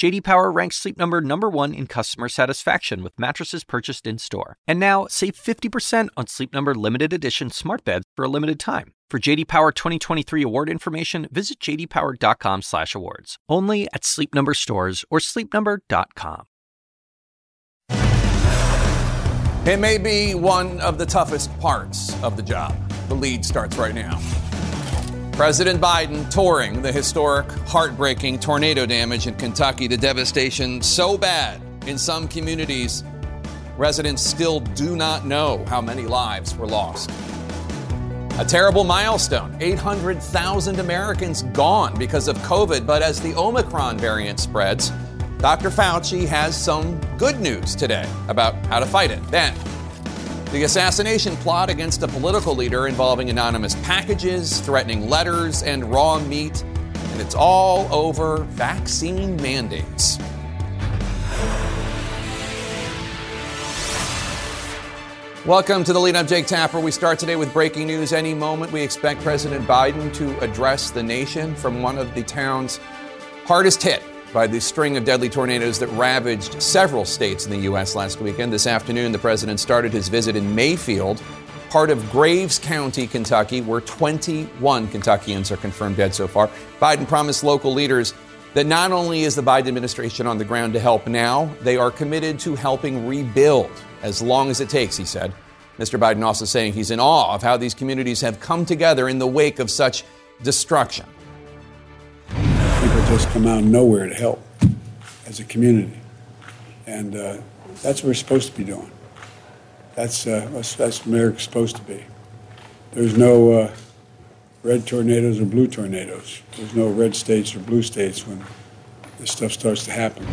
JD Power ranks Sleep Number number 1 in customer satisfaction with mattresses purchased in-store. And now, save 50% on Sleep Number limited edition smart beds for a limited time. For JD Power 2023 award information, visit jdpower.com/awards. Only at Sleep Number stores or sleepnumber.com. It may be one of the toughest parts of the job. The lead starts right now. President Biden touring the historic, heartbreaking tornado damage in Kentucky. The devastation so bad in some communities, residents still do not know how many lives were lost. A terrible milestone 800,000 Americans gone because of COVID. But as the Omicron variant spreads, Dr. Fauci has some good news today about how to fight it. Then, the assassination plot against a political leader involving anonymous packages, threatening letters, and raw meat. And it's all over vaccine mandates. Welcome to the lead. I'm Jake Tapper. We start today with breaking news. Any moment, we expect President Biden to address the nation from one of the towns hardest hit by the string of deadly tornadoes that ravaged several states in the U.S. last weekend. This afternoon, the president started his visit in Mayfield, part of Graves County, Kentucky, where 21 Kentuckians are confirmed dead so far. Biden promised local leaders that not only is the Biden administration on the ground to help now, they are committed to helping rebuild as long as it takes, he said. Mr. Biden also saying he's in awe of how these communities have come together in the wake of such destruction. Just come out of nowhere to help as a community. And uh, that's what we're supposed to be doing. That's, uh, that's, that's what America's supposed to be. There's no uh, red tornadoes or blue tornadoes. There's no red states or blue states when this stuff starts to happen.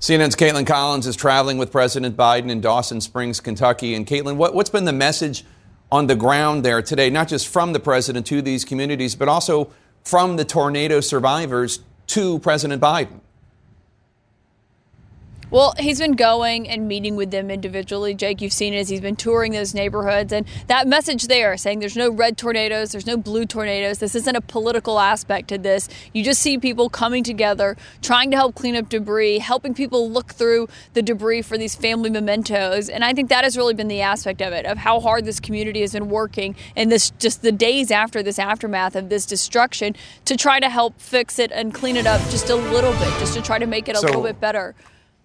CNN's Kaitlan Collins is traveling with President Biden in Dawson Springs, Kentucky. And Kaitlan, what, what's been the message on the ground there today, not just from the president to these communities, but also from the tornado survivors to President Biden? Well, he's been going and meeting with them individually. Jake, you've seen it as he's been touring those neighborhoods. And that message there saying there's no red tornadoes, there's no blue tornadoes. This isn't a political aspect to this. You just see people coming together, trying to help clean up debris, helping people look through the debris for these family mementos. And I think that has really been the aspect of it, of how hard this community has been working in this just the days after this aftermath of this destruction to try to help fix it and clean it up just a little bit, just to try to make it a So- little bit better.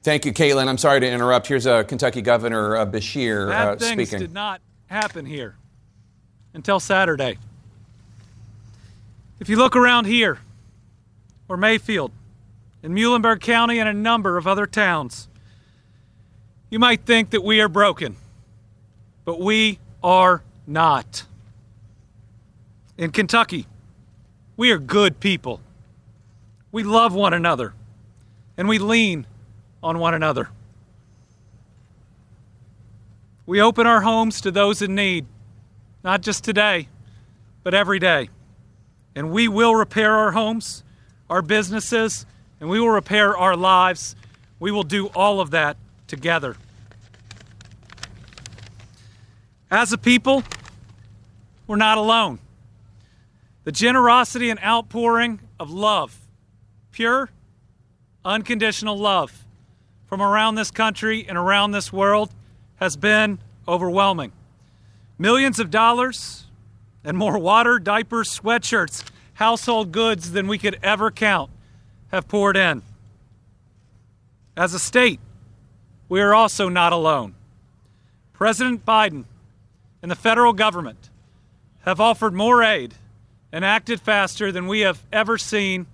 Thank you, Kaitlan. I'm sorry to interrupt. Here's uh, Kentucky Governor uh, Beshear Bad uh, things speaking. did not happen here until Saturday. If you look around here, or Mayfield, in Muhlenberg County, and a number of other towns, you might think that we are broken, but we are not. In Kentucky, we are good people. We love one another, and we lean on one another. We open our homes to those in need, not just today, but every day. And we will repair our homes, our businesses, and we will repair our lives. We will do all of that together. As a people, we're not alone. The generosity and outpouring of love, pure, unconditional love from around this country and around this world has been overwhelming. Millions of dollars and more water, diapers, sweatshirts, household goods than we could ever count have poured in. As a state, we are also not alone. President Biden and the federal government have offered more aid and acted faster than we have ever seen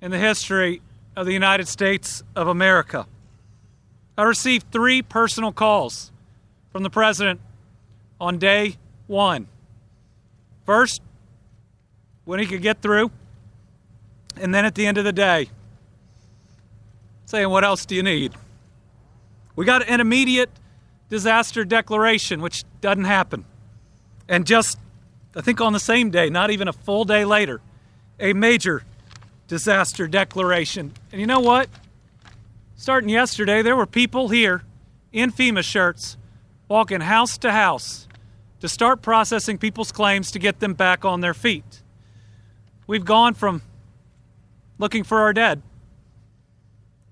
in the history of the United States of America. I received three personal calls from the president on day one. First, when he could get through, and then at the end of the day, saying, What else do you need? We got an immediate disaster declaration, which doesn't happen. And just, I think on the same day, not even a full day later, a major disaster declaration. And you know what? Starting yesterday, there were people here in FEMA shirts walking house to house to start processing people's claims to get them back on their feet. We've gone from looking for our dead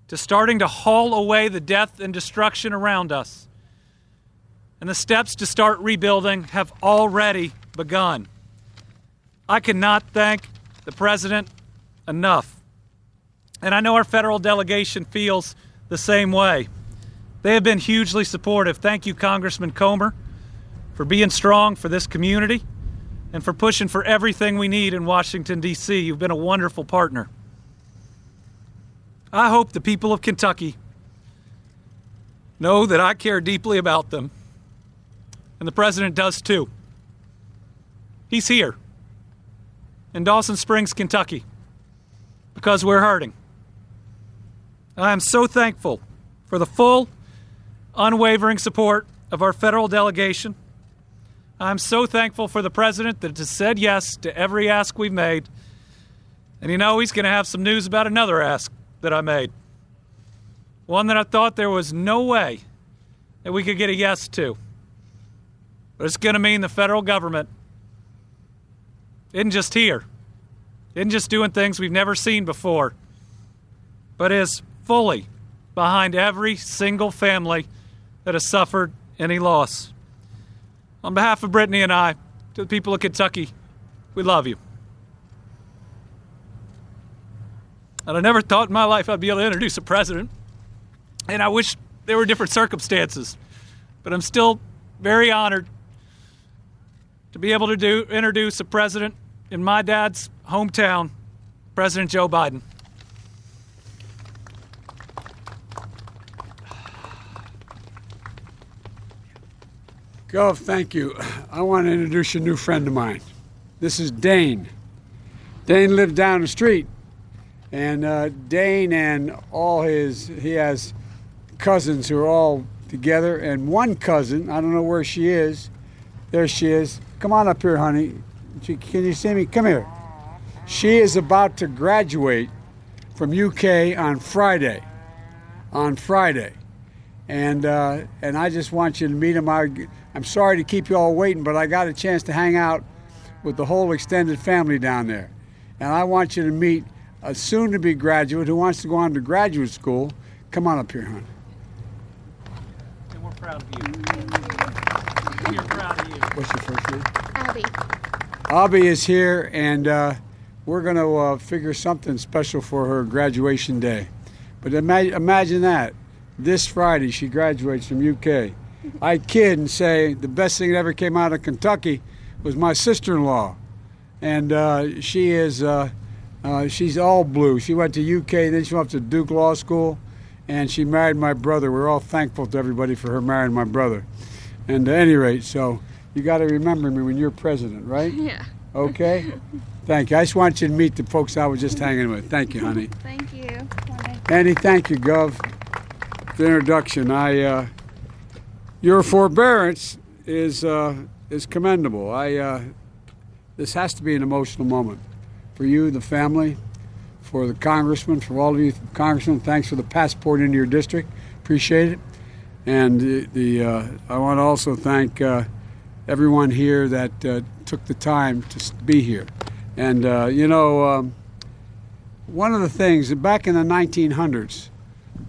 to starting to haul away the death and destruction around us. And the steps to start rebuilding have already begun. I cannot thank the President enough. And I know our federal delegation feels the same way. They have been hugely supportive. Thank you, Congressman Comer, for being strong for this community and for pushing for everything we need in Washington, D.C. You've been a wonderful partner. I hope the people of Kentucky know that I care deeply about them, and the President does too. He's here in Dawson Springs, Kentucky, because we're hurting. I am so thankful for the full, unwavering support of our federal delegation. I'm so thankful for the president that has said yes to every ask we've made. And you know, he's going to have some news about another ask that I made. One that I thought there was no way that we could get a yes to. But it's going to mean the federal government isn't just here, isn't just doing things we've never seen before, but is fully behind every single family that has suffered any loss. On behalf of Brittany and I, to the people of Kentucky, we love you. And I never thought in my life I'd be able to introduce a president. And I wish there were different circumstances. But I'm still very honored to be able to do introduce a president in my dad's hometown, President Joe Biden. Gov, thank you. I want to introduce a new friend of mine. This is Dane. Dane lived down the street, and uh, Dane and all his he has cousins who are all together, and one cousin I don't know where she is. There she is. Come on up here, honey. Can you see me? Come here. She is about to graduate from UK on Friday. On Friday, and uh, and I just want you to meet him. I, I'm sorry to keep you all waiting, but I got a chance to hang out with the whole extended family down there, and I want you to meet a soon-to-be graduate who wants to go on to graduate school. Come on up here, honey. And we're proud of you. We're proud of you. What's your first name? Abby. Abby is here, and uh, we're going to uh, figure something special for her graduation day. But ima- imagine that. This Friday, she graduates from UK. I kid and say the best thing that ever came out of Kentucky was my sister in law. And uh, she is, uh, uh, she's all blue. She went to UK, then she went to Duke Law School, and she married my brother. We're all thankful to everybody for her marrying my brother. And at any rate, so you got to remember me when you're president, right? Yeah. Okay? Thank you. I just want you to meet the folks I was just hanging with. Thank you, honey. Thank you. Andy, thank you, Gov. The introduction. I, uh, your forbearance is uh, is commendable. I, uh, this has to be an emotional moment for you, the family, for the congressman, for all of you congressmen. Thanks for the passport into your district. Appreciate it. And the, the uh, I want to also thank uh, everyone here that uh, took the time to be here. And uh, you know, um, one of the things back in the 1900s,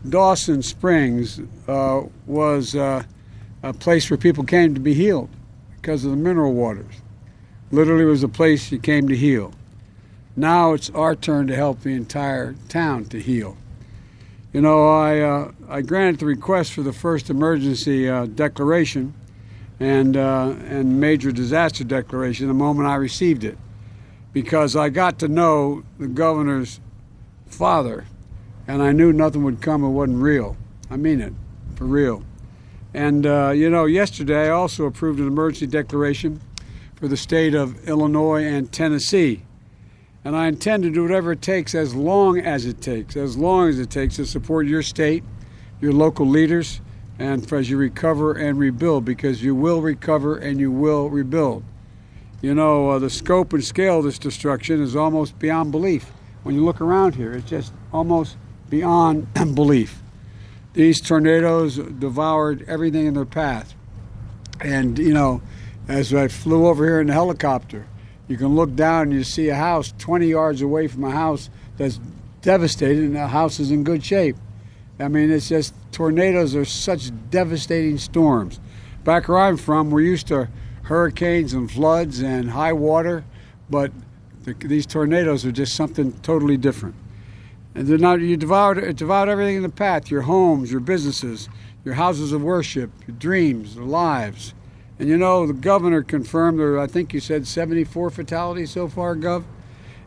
Dawson Springs was a place where people came to be healed because of the mineral waters. Literally, was a place you came to heal. Now it's our turn to help the entire town to heal. You know, I uh, I granted the request for the first emergency uh, declaration and uh, and major disaster declaration the moment I received it, because I got to know the governor's father, and I knew nothing would come that wasn't real. I mean it, for real. And uh, you know, yesterday I also approved an emergency declaration for the state of Illinois and Tennessee. And I intend to do whatever it takes as long as it takes, as long as it takes to support your state, your local leaders, and as you recover and rebuild, because you will recover and you will rebuild. You know, uh, the scope and scale of this destruction is almost beyond belief. when you look around here, it's just almost beyond belief. These tornadoes devoured everything in their path. And, you know, as I flew over here in the helicopter, you can look down and you see a house 20 yards away from a house that's devastated and the house is in good shape. I mean, it's just tornadoes are such devastating storms. Back where I'm from, we're used to hurricanes and floods and high water, but the, these tornadoes are just something totally different. And not, you devoured, devoured everything in the path your homes, your businesses, your houses of worship, your dreams, your lives. And you know, the governor confirmed there, I think you said 74 fatalities so far, Gov,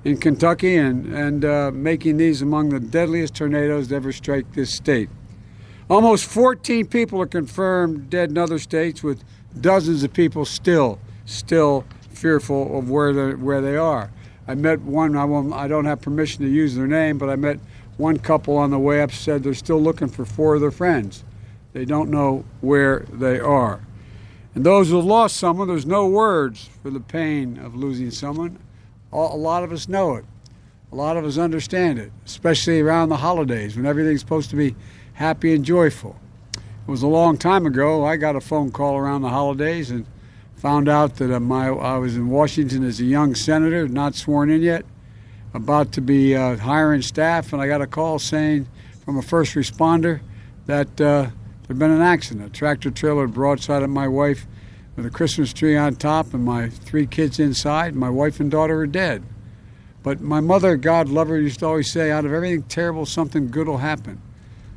in Kentucky, and, and uh, making these among the deadliest tornadoes to ever strike this state. Almost 14 people are confirmed dead in other states, with dozens of people still, still fearful of where where they are. I met one. I won't. I don't have permission to use their name, but I met one couple on the way up. Said they're still looking for four of their friends. They don't know where they are. And those who have lost someone, there's no words for the pain of losing someone. A lot of us know it. A lot of us understand it, especially around the holidays when everything's supposed to be happy and joyful. It was a long time ago. I got a phone call around the holidays and found out that uh, my, I was in Washington as a young senator, not sworn in yet, about to be uh, hiring staff, and I got a call saying from a first responder that uh, there'd been an accident. A tractor trailer broadside at my wife with a Christmas tree on top and my three kids inside. My wife and daughter are dead. But my mother, God love her, used to always say, out of everything terrible, something good will happen.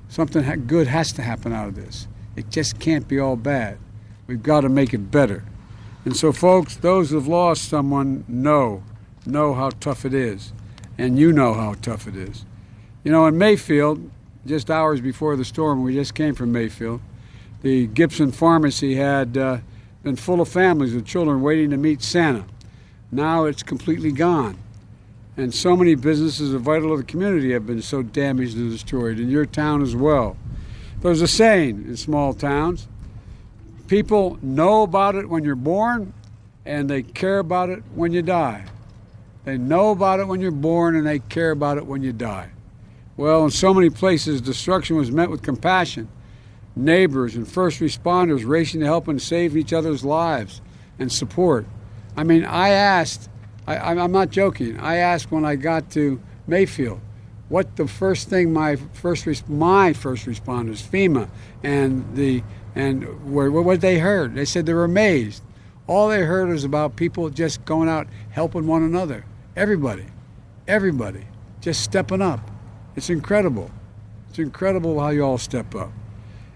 Something good has to happen out of this. It just can't be all bad. We've got to make it better. And so, folks, those who've lost someone know, know how tough it is. And you know how tough it is. You know, in Mayfield, just hours before the storm, we just came from Mayfield, the Gibson Pharmacy had uh, been full of families with children waiting to meet Santa. Now it's completely gone. And so many businesses are vital to the community have been so damaged and destroyed, in your town as well. There's a saying in small towns people know about it when you're born, and they care about it when you die. They know about it when you're born, and they care about it when you die. Well, in so many places, destruction was met with compassion. Neighbors and first responders racing to help and save each other's lives and support. I mean, I asked I, am not joking. I asked when I got to Mayfield, what the first thing my first my first responders, FEMA, and the and what, they heard. They said they were amazed. All they heard was about people just going out helping one another. Everybody, everybody, just stepping up. It's incredible. It's incredible how you all step up.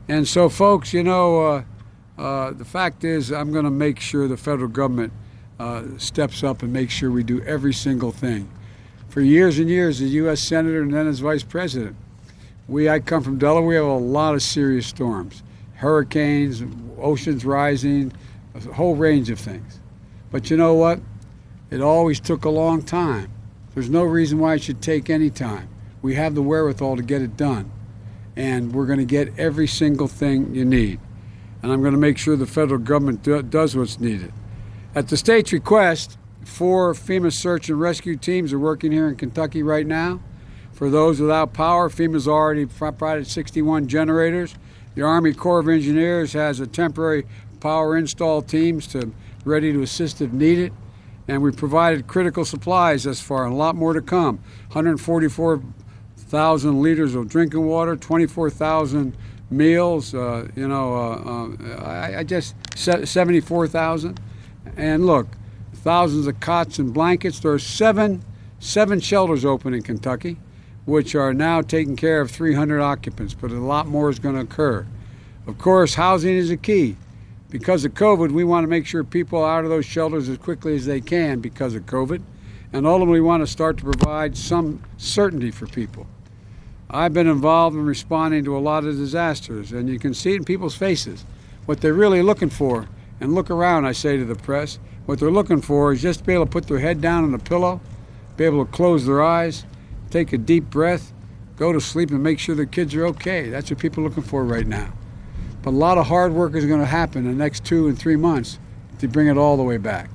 And so, folks, you know, uh, uh, the fact is, I'm going to make sure the federal government uh, steps up and makes sure we do every single thing. For years and years, as U.S. Senator and then as Vice President, we, I come from Delaware, we have a lot of serious storms hurricanes, oceans rising, a whole range of things. But you know what? It always took a long time. There's no reason why it should take any time. We have the wherewithal to get it done. And we're going to get every single thing you need. And I'm going to make sure the federal government do, does what's needed. At the state's request, four FEMA search and rescue teams are working here in Kentucky right now. For those without power, FEMA's already provided 61 generators. The Army Corps of Engineers has a temporary power install teams to ready to assist if needed. And we provided critical supplies thus far, and a lot more to come. 144,000 liters of drinking water, 24,000 meals. Uh, you know, uh, uh, I, I just 74,000. And look, thousands of cots and blankets. There are seven, seven shelters open in Kentucky, which are now taking care of 300 occupants, but a lot more is going to occur. Of course, housing is a key. Because of COVID, we want to make sure people are out of those shelters as quickly as they can because of COVID. And ultimately, want to start to provide some certainty for people. I've been involved in responding to a lot of disasters, and you can see it in people's faces what they're really looking for and look around, I say to the press. What they're looking for is just to be able to put their head down on a pillow, be able to close their eyes, take a deep breath, go to sleep, and make sure their kids are okay. That's what people are looking for right now. But a lot of hard work is going to happen in the next two and three months to bring it all the way back.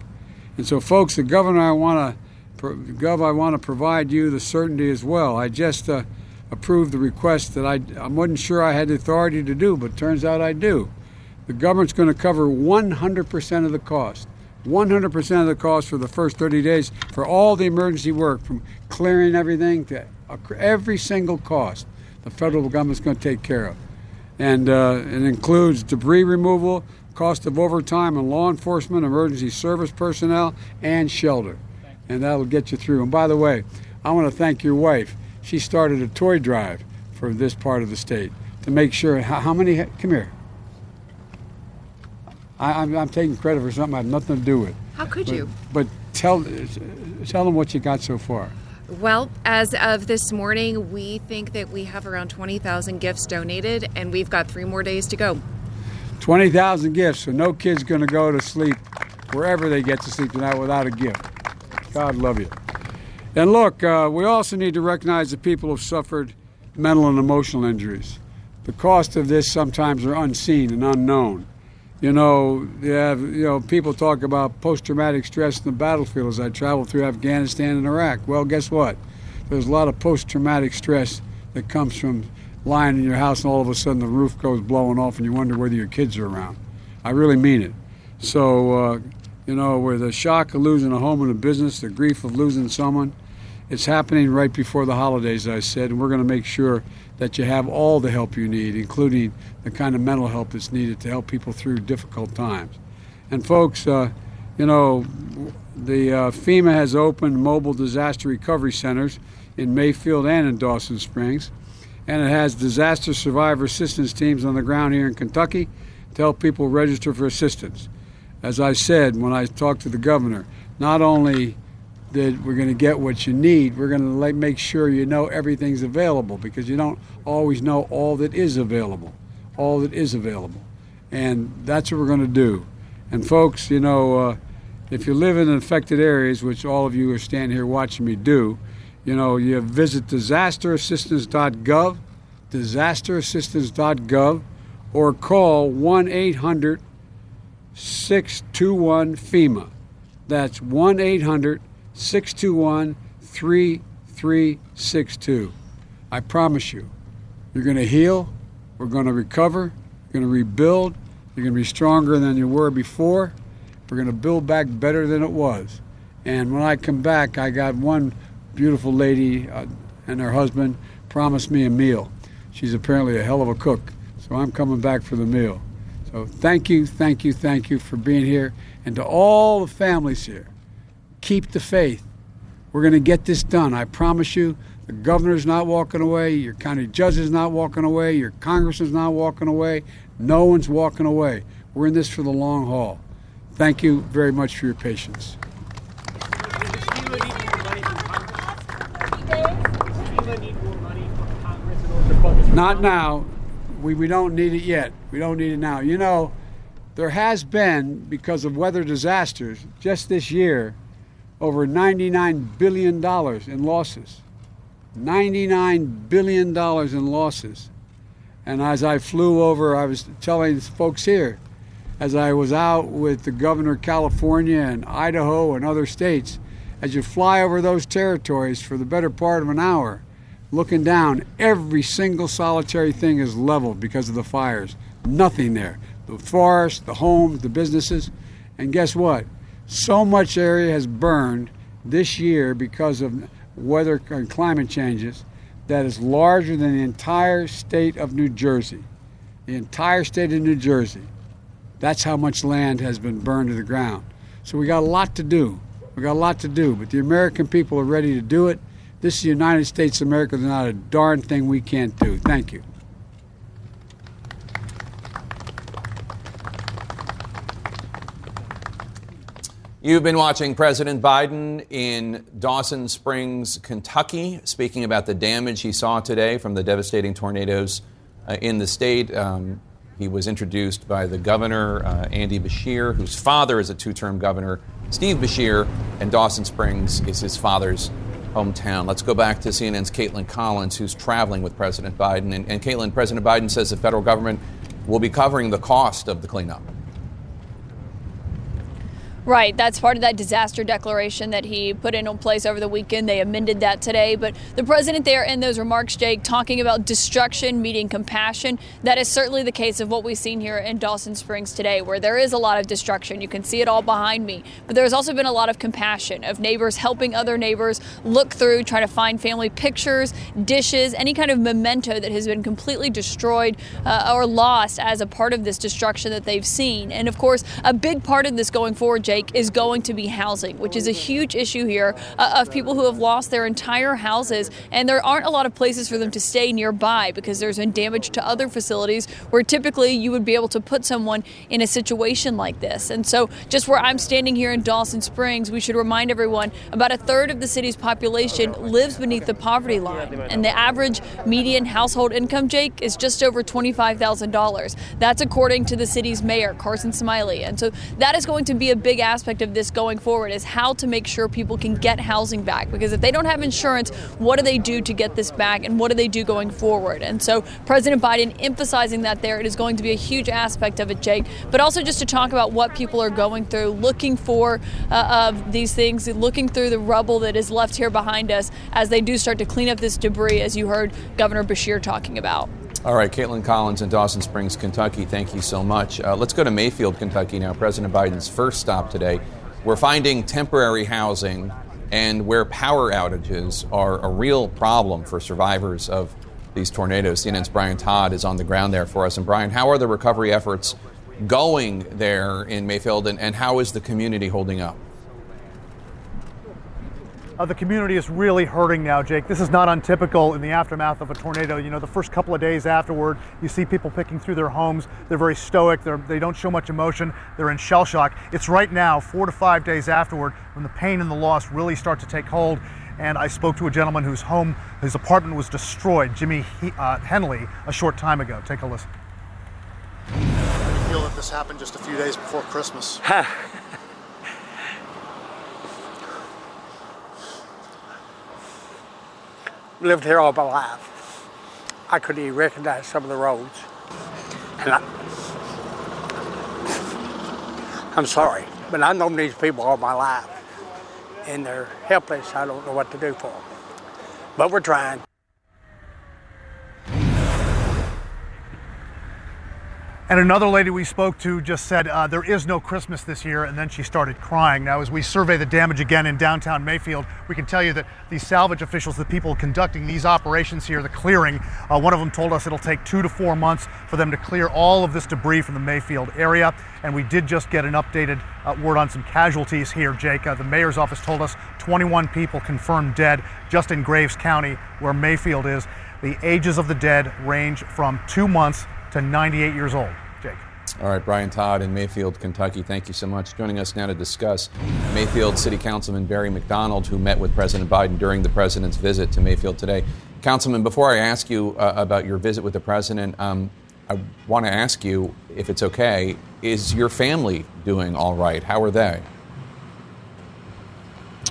And so, folks, the governor I want to Gov, I want to provide you the certainty as well. I just uh, approved the request that I, I wasn't sure I had the authority to do, but turns out I do. The government's going to cover 100% of the cost. 100% of the cost for the first 30 days for all the emergency work, from clearing everything to every single cost the federal government's going to take care of. And uh, it includes debris removal, cost of overtime and law enforcement, emergency service personnel, and shelter. And that'll get you through. And by the way, I want to thank your wife. She started a toy drive for this part of the state to make sure. How, how many? Come here. I, am taking credit for something I have nothing to do with. How could but, you? But tell, tell them what you got so far. Well, as of this morning, we think that we have around 20,000 gifts donated, and we've got three more days to go. 20,000 gifts, so no kid's going to go to sleep wherever they get to sleep tonight without a gift. God love you. And look, uh, we also need to recognize that people have suffered mental and emotional injuries. The cost of this sometimes are unseen and unknown. You know, have you know people talk about post-traumatic stress in the battlefield as I travel through Afghanistan and Iraq. Well, guess what? There's a lot of post-traumatic stress that comes from lying in your house and all of a sudden the roof goes blowing off and you wonder whether your kids are around. I really mean it. So, uh, you know, where the shock of losing a home and a business, the grief of losing someone, it's happening right before the holidays, I said, and we're going to make sure that you have all the help you need, including the kind of mental help that's needed to help people through difficult times. And folks, uh, you know, the uh, FEMA has opened mobile disaster recovery centers in Mayfield and in Dawson Springs, and it has disaster survivor assistance teams on the ground here in Kentucky to help people register for assistance. As I said when I talked to the governor, not only that we're going to get what you need. We're going to make sure you know everything's available because you don't always know all that is available, all that is available. And that's what we're going to do. And folks, you know, uh, if you live in affected areas, which all of you are standing here watching me do, you know, you visit disasterassistance.gov, disasterassistance.gov, or call 1 800 621 FEMA. That's 1 800 621 3362. I promise you, you're going to heal, we're going to recover, you're going to rebuild, you're going to be stronger than you were before. We're going to build back better than it was. And when I come back, I got one beautiful lady uh, and her husband promised me a meal. She's apparently a hell of a cook, so I'm coming back for the meal. So thank you, thank you, thank you for being here. And to all the families here, keep the faith. We're going to get this done. I promise you. The governor's not walking away. Your county judge is not walking away. Your congressman's not walking away. No one's walking away. We're in this for the long haul. Thank you very much for your patience. Not now. We, we don't need it yet. We don't need it now. You know, there has been, because of weather disasters, just this year, over $99 billion in losses. $99 billion in losses. And as I flew over, I was telling folks here, as I was out with the governor of California and Idaho and other states, as you fly over those territories for the better part of an hour, looking down, every single solitary thing is leveled because of the fires. Nothing there. The forest, the homes, the businesses. And guess what? So much area has burned this year because of weather and climate changes that is larger than the entire state of New Jersey. The entire state of New Jersey. That's how much land has been burned to the ground. So we got a lot to do. We got a lot to do, but the American people are ready to do it. This is the United States of America. There's not a darn thing we can't do. Thank you. You've been watching President Biden in Dawson Springs, Kentucky, speaking about the damage he saw today from the devastating tornadoes uh, in the state. Um, he was introduced by the governor, uh, Andy Beshear, whose father is a two term governor, Steve Beshear, and Dawson Springs is his father's hometown. Let's go back to CNN's Kaitlan Collins, who's traveling with President Biden. And, and Kaitlan, President Biden says the federal government will be covering the cost of the cleanup. Right, that's part of that disaster declaration that he put in place over the weekend. They amended that today. But the president there in those remarks, Jake, talking about destruction meeting compassion. That is certainly the case of what we've seen here in Dawson Springs today, where there is a lot of destruction. You can see it all behind me. But there's also been a lot of compassion of neighbors helping other neighbors look through, try to find family pictures, dishes, any kind of memento that has been completely destroyed uh, or lost as a part of this destruction that they've seen. And of course, a big part of this going forward, Jake Jake, is going to be housing, which is a huge issue here uh, of people who have lost their entire houses, and there aren't a lot of places for them to stay nearby because there's been damage to other facilities where typically you would be able to put someone in a situation like this. And so, just where I'm standing here in Dawson Springs, we should remind everyone about a third of the city's population lives beneath the poverty line, and the average median household income, Jake, is just over $25,000. That's according to the city's mayor, Carson Smiley. And so, that is going to be a big aspect of this going forward is how to make sure people can get housing back. Because if they don't have insurance, what do they do to get this back and what do they do going forward? And so President Biden emphasizing that there, it is going to be a huge aspect of it, Jake. But also just to talk about what people are going through, looking for uh, of these things, looking through the rubble that is left here behind us as they do start to clean up this debris, as you heard Governor Beshear talking about. All right, Kaitlan Collins in Dawson Springs, Kentucky, thank you so much. Uh, let's go to Mayfield, Kentucky now, President Biden's first stop today. We're finding temporary housing and where power outages are a real problem for survivors of these tornadoes. CNN's Brian Todd is on the ground there for us. And Brian, how are the recovery efforts going there in Mayfield, and, and how is the community holding up? Uh, the community is really hurting now, Jake. This is not untypical in the aftermath of a tornado. You know, the first couple of days afterward, you see people picking through their homes. They're very stoic. They're, they don't show much emotion. They're in shell shock. It's right now, four to five days afterward, when the pain and the loss really start to take hold. And I spoke to a gentleman whose home, his apartment was destroyed, Jimmy he, uh, Henley, a short time ago. Take a listen. I feel that this happened just a few days before Christmas. Lived here all my life. I couldn't even recognize some of the roads. And I, I'm sorry, but I've known these people all my life. And they're helpless. I don't know what to do for them. But we're trying. And another lady we spoke to just said uh, there is no Christmas this year, and then she started crying. Now, as we survey the damage again in downtown Mayfield, we can tell you that these salvage officials, the people conducting these operations here, the clearing, uh, one of them told us it'll take two to four months for them to clear all of this debris from the Mayfield area. And we did just get an updated uh, word on some casualties here, Jake. Uh, the mayor's office told us 21 people confirmed dead just in Graves County, where Mayfield is. The ages of the dead range from two months to 98 years old. All right, Brian Todd in Mayfield, Kentucky. Thank you so much. Joining us now to discuss Mayfield City Councilman Barry McDonald, who met with President Biden during the president's visit to Mayfield today. Councilman, before I ask you uh, about your visit with the president, um, I want to ask you, if it's okay, is your family doing all right? How are they?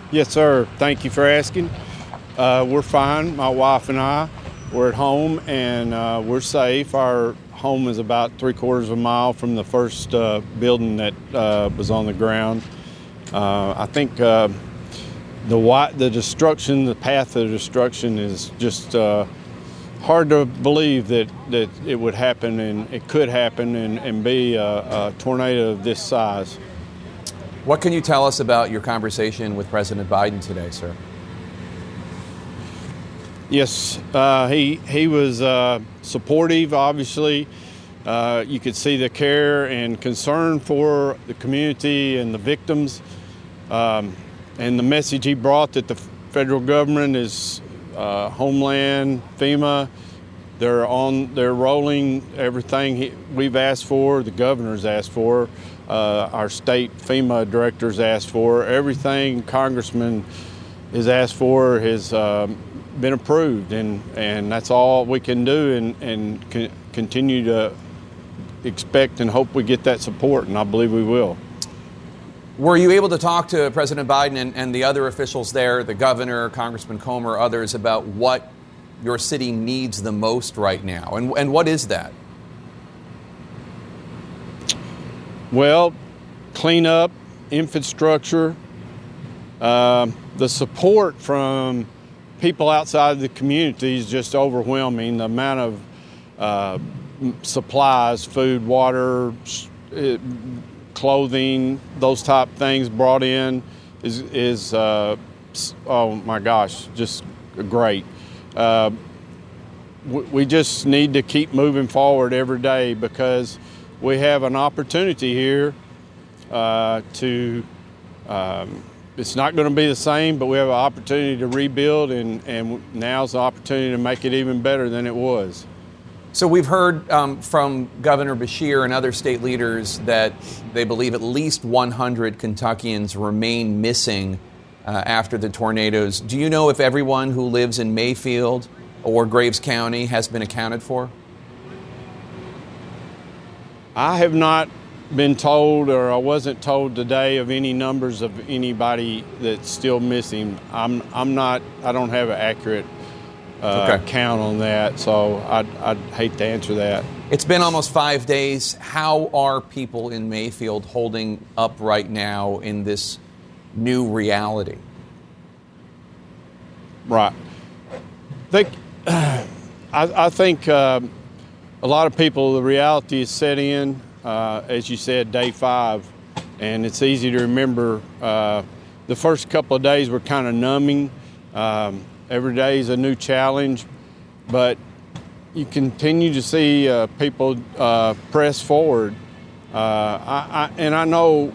Yes, sir. Thank you for asking. Uh, we're fine. My wife and I, we're at home and uh, we're safe. Our home is about three quarters of a mile from the first uh, building that uh, was on the ground. Uh, I think the the destruction, the path of destruction, is just uh, hard to believe that, that it would happen and it could happen and, and be a, a tornado of this size. What can you tell us about your conversation with President Biden today, sir? Yes, uh, he he was uh, supportive. Obviously, uh, you could see the care and concern for the community and the victims, um, and the message he brought that the federal government is uh, Homeland, FEMA. They're on. They're rolling everything he, we've asked for. The governor's asked for. Uh, our state FEMA directors asked for. Everything Congressman has asked for has. Um, been approved, and, and that's all we can do, and, and con- continue to expect and hope we get that support, and I believe we will. Were you able to talk to President Biden and, and the other officials there, the governor, Congressman Comer, others, about what your city needs the most right now? And, and what is that? Well, cleanup, infrastructure, uh, the support from people outside the community is just overwhelming. The amount of uh, supplies, food, water, it, clothing, those type things brought in is, is uh, oh my gosh, just great. Uh, we just need to keep moving forward every day because we have an opportunity here uh, to. Um, it's not going to be the same, but we have an opportunity to rebuild, and, and now's the opportunity to make it even better than it was. So we've heard um, from Governor Beshear and other state leaders that they believe at least 100 Kentuckians remain missing uh, after the tornadoes. Do you know if everyone who lives in Mayfield or Graves County has been accounted for? I have not been told, or I wasn't told today, of any numbers of anybody that's still missing. I'm, I'm not, I don't have an accurate uh, okay. count on that, so I'd, I'd hate to answer that. It's been almost five days. How are people in Mayfield holding up right now in this new reality? Right. They, I, I think uh, a lot of people, the reality is set in, uh, as you said, day five, and it's easy to remember. Uh, the first couple of days were kind of numbing. Um, every day is a new challenge, but you continue to see uh, people uh, press forward. Uh, I, I, and I know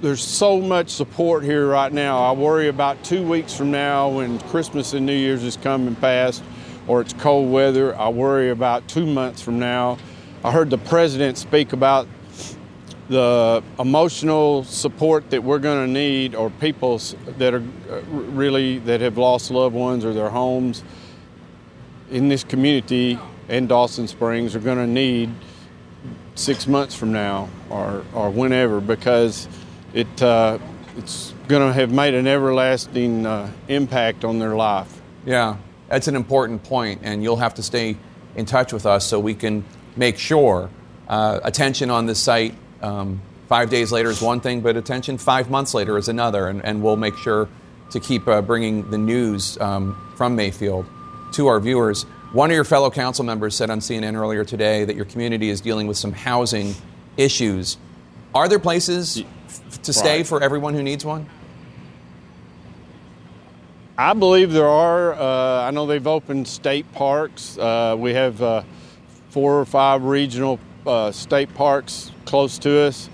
there's so much support here right now. I worry about two weeks from now when Christmas and New Year's is coming past or it's cold weather. I worry about two months from now. I heard the president speak about the emotional support that we're going to need or people that are uh, really that have lost loved ones or their homes in this community and Dawson Springs are going to need six months from now or, or whenever because it uh, it's going to have made an everlasting uh, impact on their life. Yeah, that's an important point, and you'll have to stay in touch with us so we can make sure uh, attention on the site. Um, five days later is one thing, but attention five months later is another, and, and we'll make sure to keep uh, bringing the news um, from Mayfield to our viewers. One of your fellow council members said on CNN earlier today that your community is dealing with some housing issues. Are there places to stay right. for everyone who needs one? I believe there are. Uh, I know they've opened state parks. Uh, we have uh, four or five regional uh, state parks close to us,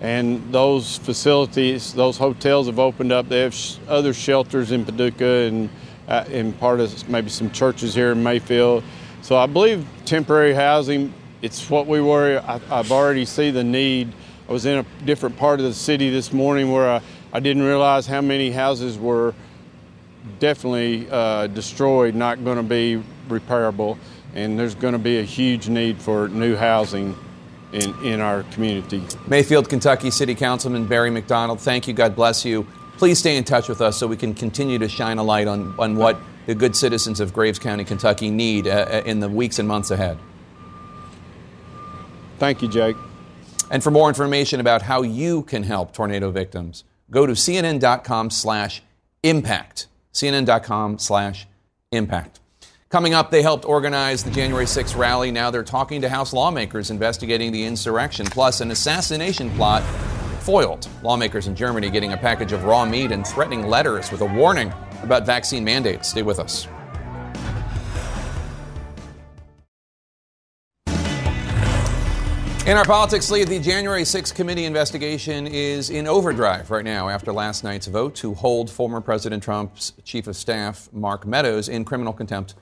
and those facilities, those hotels have opened up. They have sh- other shelters in Paducah and uh, in part of maybe some churches here in Mayfield. So I believe temporary housing. It's what we worry. I, I've already see the need. I was in a different part of the city this morning where I, I didn't realize how many houses were definitely uh, destroyed, not going to be repairable, and there's going to be a huge need for new housing in, in our community. Mayfield, Kentucky City Councilman Barry McDonald, thank you. God bless you. Please stay in touch with us so we can continue to shine a light on, on what the good citizens of Graves County, Kentucky need uh, uh in the weeks and months ahead. Thank you, Jake. And for more information about how you can help tornado victims, go to cnn.com slash impact cnn.com slash impact. Coming up, they helped organize the January 6th rally. Now they're talking to House lawmakers investigating the insurrection, plus an assassination plot foiled. Lawmakers in Germany getting a package of raw meat and threatening letters with a warning about vaccine mandates. Stay with us. In our politics lead, the January 6th committee investigation is in overdrive right now after last night's vote to hold former President Trump's chief of staff, Mark Meadows, in criminal contempt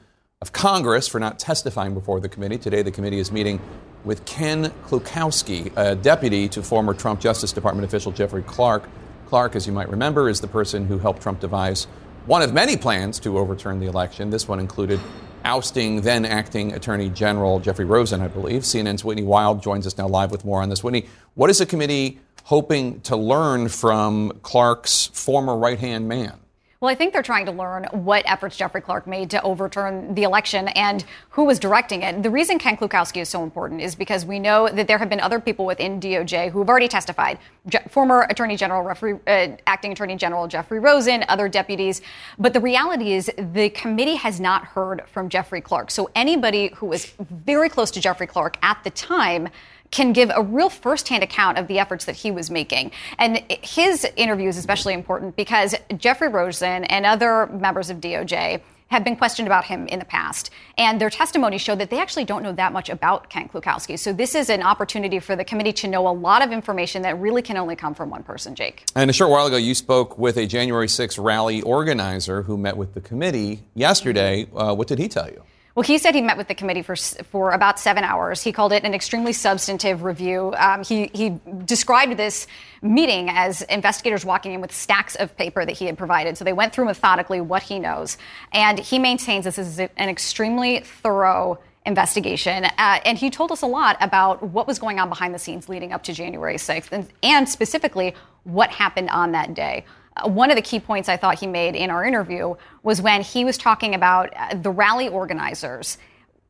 of Congress for not testifying before the committee. Today, the committee is meeting with Ken Klukowski, a deputy to former Trump Justice Department official Jeffrey Clark. Clark, as you might remember, is the person who helped Trump devise one of many plans to overturn the election. This one included ousting then acting Attorney General Jeffrey Rosen, I believe. CNN's Whitney Wild joins us now live with more on this. Whitney, what is the committee hoping to learn from Clark's former right hand man? Well, I think they're trying to learn what efforts Jeffrey Clark made to overturn the election and who was directing it. The reason Ken Klukowski is so important is because we know that there have been other people within DOJ who have already testified. Je- former Attorney General, referee, uh, Acting Attorney General Jeffrey Rosen, other deputies. But the reality is the committee has not heard from Jeffrey Clark. So anybody who was very close to Jeffrey Clark at the time can give a real firsthand account of the efforts that he was making. And his interview is especially important because Jeffrey Rosen and other members of DOJ have been questioned about him in the past. And their testimony showed that they actually don't know that much about Ken Klukowski. So this is an opportunity for the committee to know a lot of information that really can only come from one person, Jake. And a short while ago, you spoke with a January 6th rally organizer who met with the committee yesterday. Uh, what did he tell you? Well, he said he met with the committee for for about seven hours. He called it an extremely substantive review. Um, he he described this meeting as investigators walking in with stacks of paper that he had provided. So they went through methodically what he knows, and he maintains this is an extremely thorough investigation. Uh, and he told us a lot about what was going on behind the scenes leading up to January 6th, and, and specifically what happened on that day. Uh, one of the key points I thought he made in our interview was when he was talking about uh, the rally organizers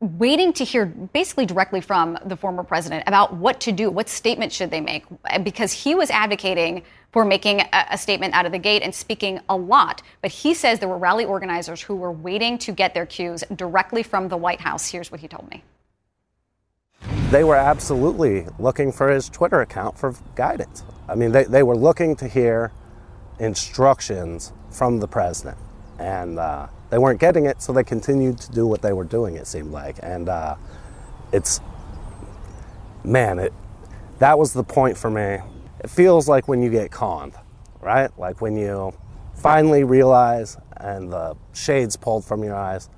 waiting to hear basically directly from the former president about what to do, what statement should they make, uh, because he was advocating for making a, a, statement out of the gate and speaking a lot. But he says there were rally organizers who were waiting to get their cues directly from the White House. Here's what he told me. They were absolutely looking for his Twitter account for guidance. I mean, they, they were looking to hear instructions from the president. And uh, they weren't getting it, so they continued to do what they were doing, it seemed like. And uh, it's, man, it, that was the point for me. It feels like when you get conned, right? Like when you finally realize and the shades pulled from your eyes,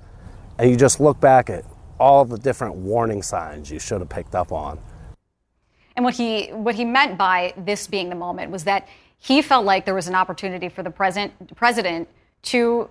and you just look back at all the different warning signs you should have picked up on. And what he what he meant by this being the moment was that he felt like there was an opportunity for the president, president to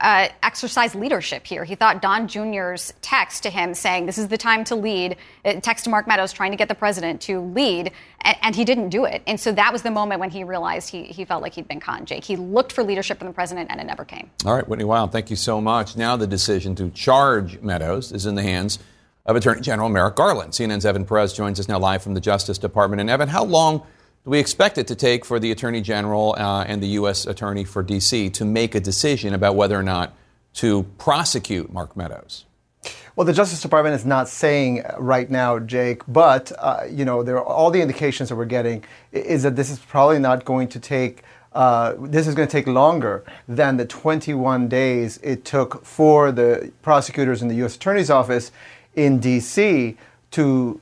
uh, exercise leadership here. He thought Don Jr.'s text to him saying, This is the time to lead, uh, text to Mark Meadows trying to get the president to lead, and, and, he didn't do it. And so that was the moment when he realized he, he felt like he'd been conned, Jake. He looked for leadership from the president, and it never came. All right, Whitney Wild, thank you so much. Now the decision to charge Meadows is in the hands of Attorney General Merrick Garland. CNN's Evan Perez joins us now live from the Justice Department. And Evan, how long we expect it to take for the Attorney General uh, and the U.S. Attorney for D.C. to make a decision about whether or not to prosecute Mark Meadows? Well, the Justice Department is not saying right now, Jake, but uh, you know, there are all the indications that we're getting is that this is probably not going to take. Uh, this is going to take longer than the 21 days it took for the prosecutors in the U.S. Attorney's Office in D.C. to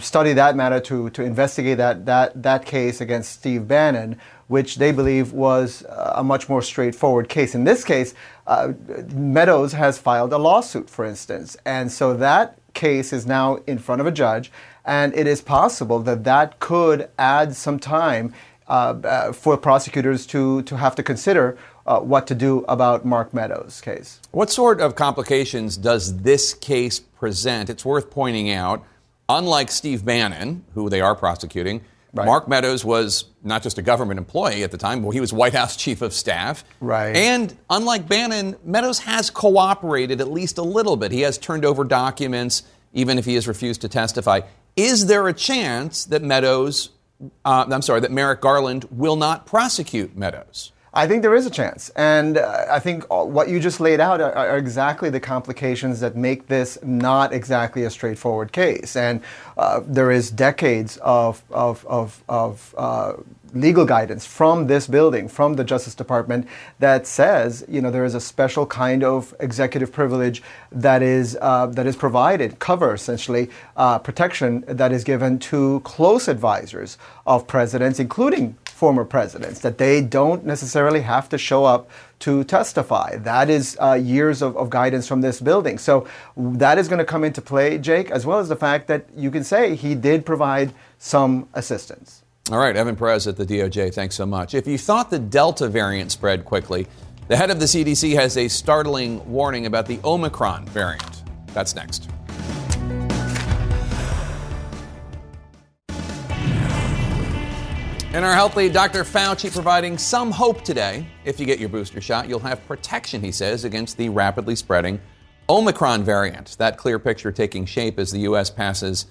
study that matter to, to investigate that, that, that case against Steve Bannon, which they believe was a much more straightforward case. In this case, uh, Meadows has filed a lawsuit, for instance, and so that case is now in front of a judge, and it is possible that that could add some time uh, uh, for prosecutors to, to have to consider uh, what to do about Mark Meadows' case. What sort of complications does this case present? It's worth pointing out Unlike Steve Bannon, who they are prosecuting, right. Mark Meadows was not just a government employee at the time, but he was White House chief of staff. Right. And unlike Bannon, Meadows has cooperated at least a little bit. He has turned over documents, even if he has refused to testify. Is there a chance that Meadows, uh, I'm sorry, that Merrick Garland will not prosecute Meadows? I think there is a chance. And uh, I think what you just laid out are, are, exactly the complications that make this not exactly a straightforward case. And uh, there is decades of, of, of, of uh, legal guidance from this building, from the Justice Department, that says, you know, there is a special kind of executive privilege that is uh, that is provided, cover essentially uh, protection that is given to close advisors of presidents, including former presidents, that they don't necessarily have to show up to testify. That is uh, years of, of guidance from this building. So that is going to come into play, Jake, as well as the fact that you can say he did provide some assistance. All right, Evan Perez at the DOJ, thanks so much. If you thought the Delta variant spread quickly, the head of the CDC has a startling warning about the Omicron variant. That's next. In our health lead, Dr. Fauci providing some hope today. If you get your booster shot, you'll have protection, he says, against the rapidly spreading Omicron variant. That clear picture taking shape as the U.S. passes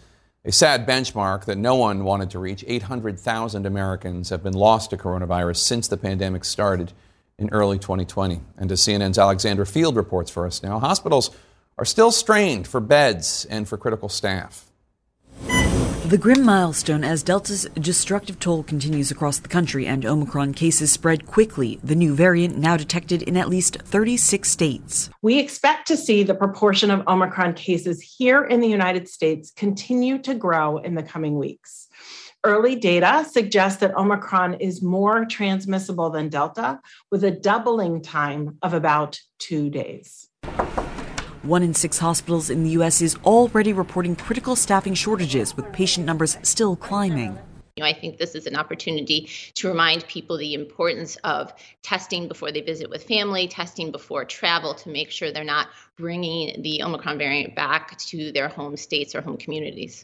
a sad benchmark that no one wanted to reach. 800,000 Americans have been lost to coronavirus since the pandemic started in early 2020. And as CNN's Alexandra Field reports for us now, hospitals are still strained for beds and for critical staff. The grim milestone as Delta's destructive toll continues across the country and Omicron cases spread quickly, the new variant now detected in at least 36 states. We expect to see the proportion of Omicron cases here in the United States continue to grow in the coming weeks. Early data suggests that Omicron is more transmissible than Delta, with a doubling time of about two days. One in six hospitals in the U.S. is already reporting critical staffing shortages, with patient numbers still climbing. You know, I think this is an opportunity to remind people the importance of testing before they visit with family, testing before travel to make sure they're not bringing the Omicron variant back to their home states or home communities.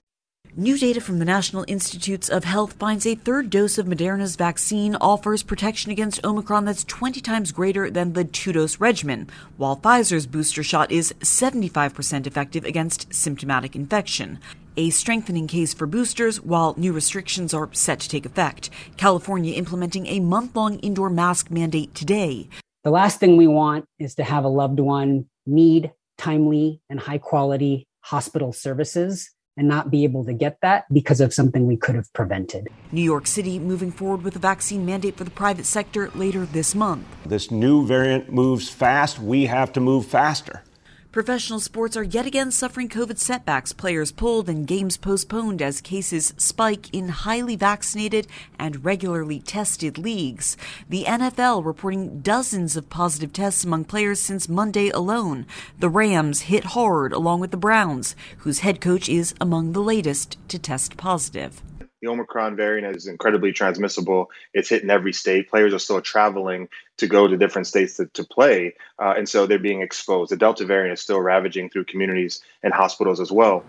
New data from the National Institutes of Health finds a third dose of Moderna's vaccine offers protection against Omicron that's 20 times greater than the two dose regimen, while Pfizer's booster shot is 75% effective against symptomatic infection. A strengthening case for boosters while new restrictions are set to take effect. California implementing a month long indoor mask mandate today. The last thing we want is to have a loved one need timely and high quality hospital services and not be able to get that because of something we could have prevented. New York City moving forward with a vaccine mandate for the private sector later this month. This new variant moves fast. We have to move faster. Professional sports are yet again suffering COVID setbacks, players pulled and games postponed as cases spike in highly vaccinated and regularly tested leagues. The NFL reporting dozens of positive tests among players since Monday alone. The Rams hit hard along with the Browns, whose head coach is among the latest to test positive the Omicron variant is incredibly transmissible. It's hitting every state. Players are still traveling to go to different states to, to play. Uh, and so they're being exposed. The Delta variant is still ravaging through communities and hospitals as well.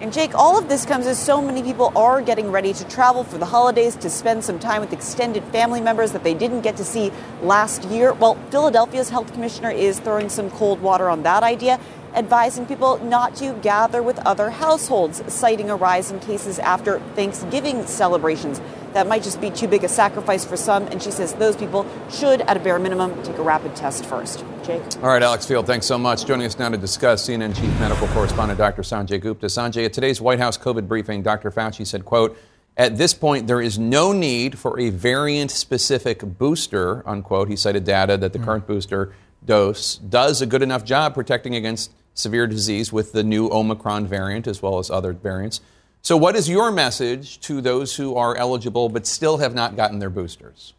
And Jake, all of this comes as so many people are getting ready to travel for the holidays to spend some time with extended family members that they didn't get to see last year. Well, Philadelphia's health commissioner is throwing some cold water on that idea advising people not to gather with other households, citing a rise in cases after Thanksgiving celebrations. That might just be too big a sacrifice for some, and she says those people should, at a bare minimum, take a rapid test first. Jake? All right, Alex Field, thanks so much. Joining us now to discuss, CNN Chief Medical Correspondent Dr. Sanjay Gupta. Sanjay, at today's White House COVID briefing, Dr. Fauci said, quote, at this point, there is no need for a variant specific booster, unquote. He cited data that the mm. current booster dose does a good enough job protecting against severe disease with the new Omicron variant as well as other variants. So, what is your message to those who are eligible but still have not gotten their boosters?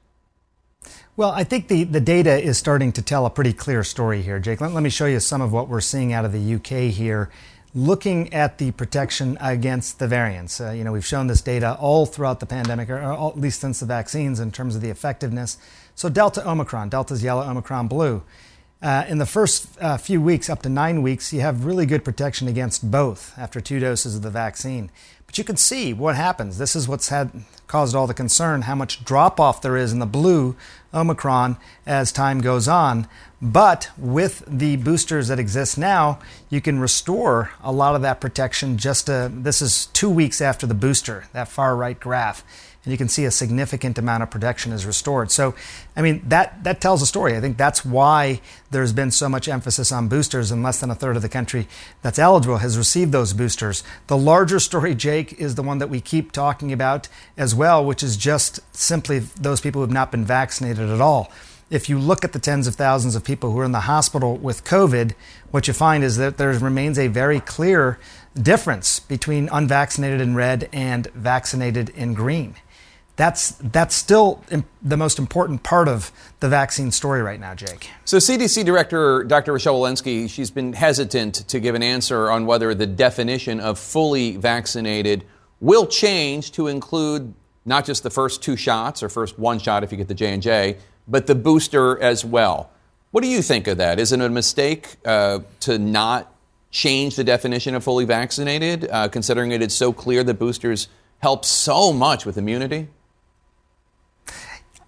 Well, I think the, the data is starting to tell a pretty clear story here, Jake. Let, let me show you some of what we're seeing out of the UK here. Looking at the protection against the variants, uh, you know, we've shown this data all throughout the pandemic, or, or at least since the vaccines, in terms of the effectiveness. So, Delta Omicron, Delta's yellow, Omicron blue. Uh, in the first uh, few weeks, up to nine weeks, you have really good protection against both after two doses of the vaccine. But you can see what happens. This is what's had caused all the concern how much drop off there is in the blue Omicron as time goes on. But with the boosters that exist now, you can restore a lot of that protection just uh, this is two weeks after the booster, that far right graph and you can see a significant amount of protection is restored. So, I mean, that, that tells a story. I think that's why there's been so much emphasis on boosters, and less than a third of the country that's eligible has received those boosters. The larger story, Jake, is the one that we keep talking about as well, which is just simply those people who have not been vaccinated at all. If you look at the tens of thousands of people who are in the hospital with COVID, what you find is that there remains a very clear difference between unvaccinated in red and vaccinated in green that's that's still the most important part of the vaccine story right now, Jake. So CDC Director Dr. Rochelle Walensky, she's been hesitant to give an answer on whether the definition of fully vaccinated will change to include not just the first two shots or first one shot if you get the J and J, but the booster as well. What do you think of that? Isn't it a mistake uh, to not change the definition of fully vaccinated, uh, considering it is so clear that boosters help so much with immunity?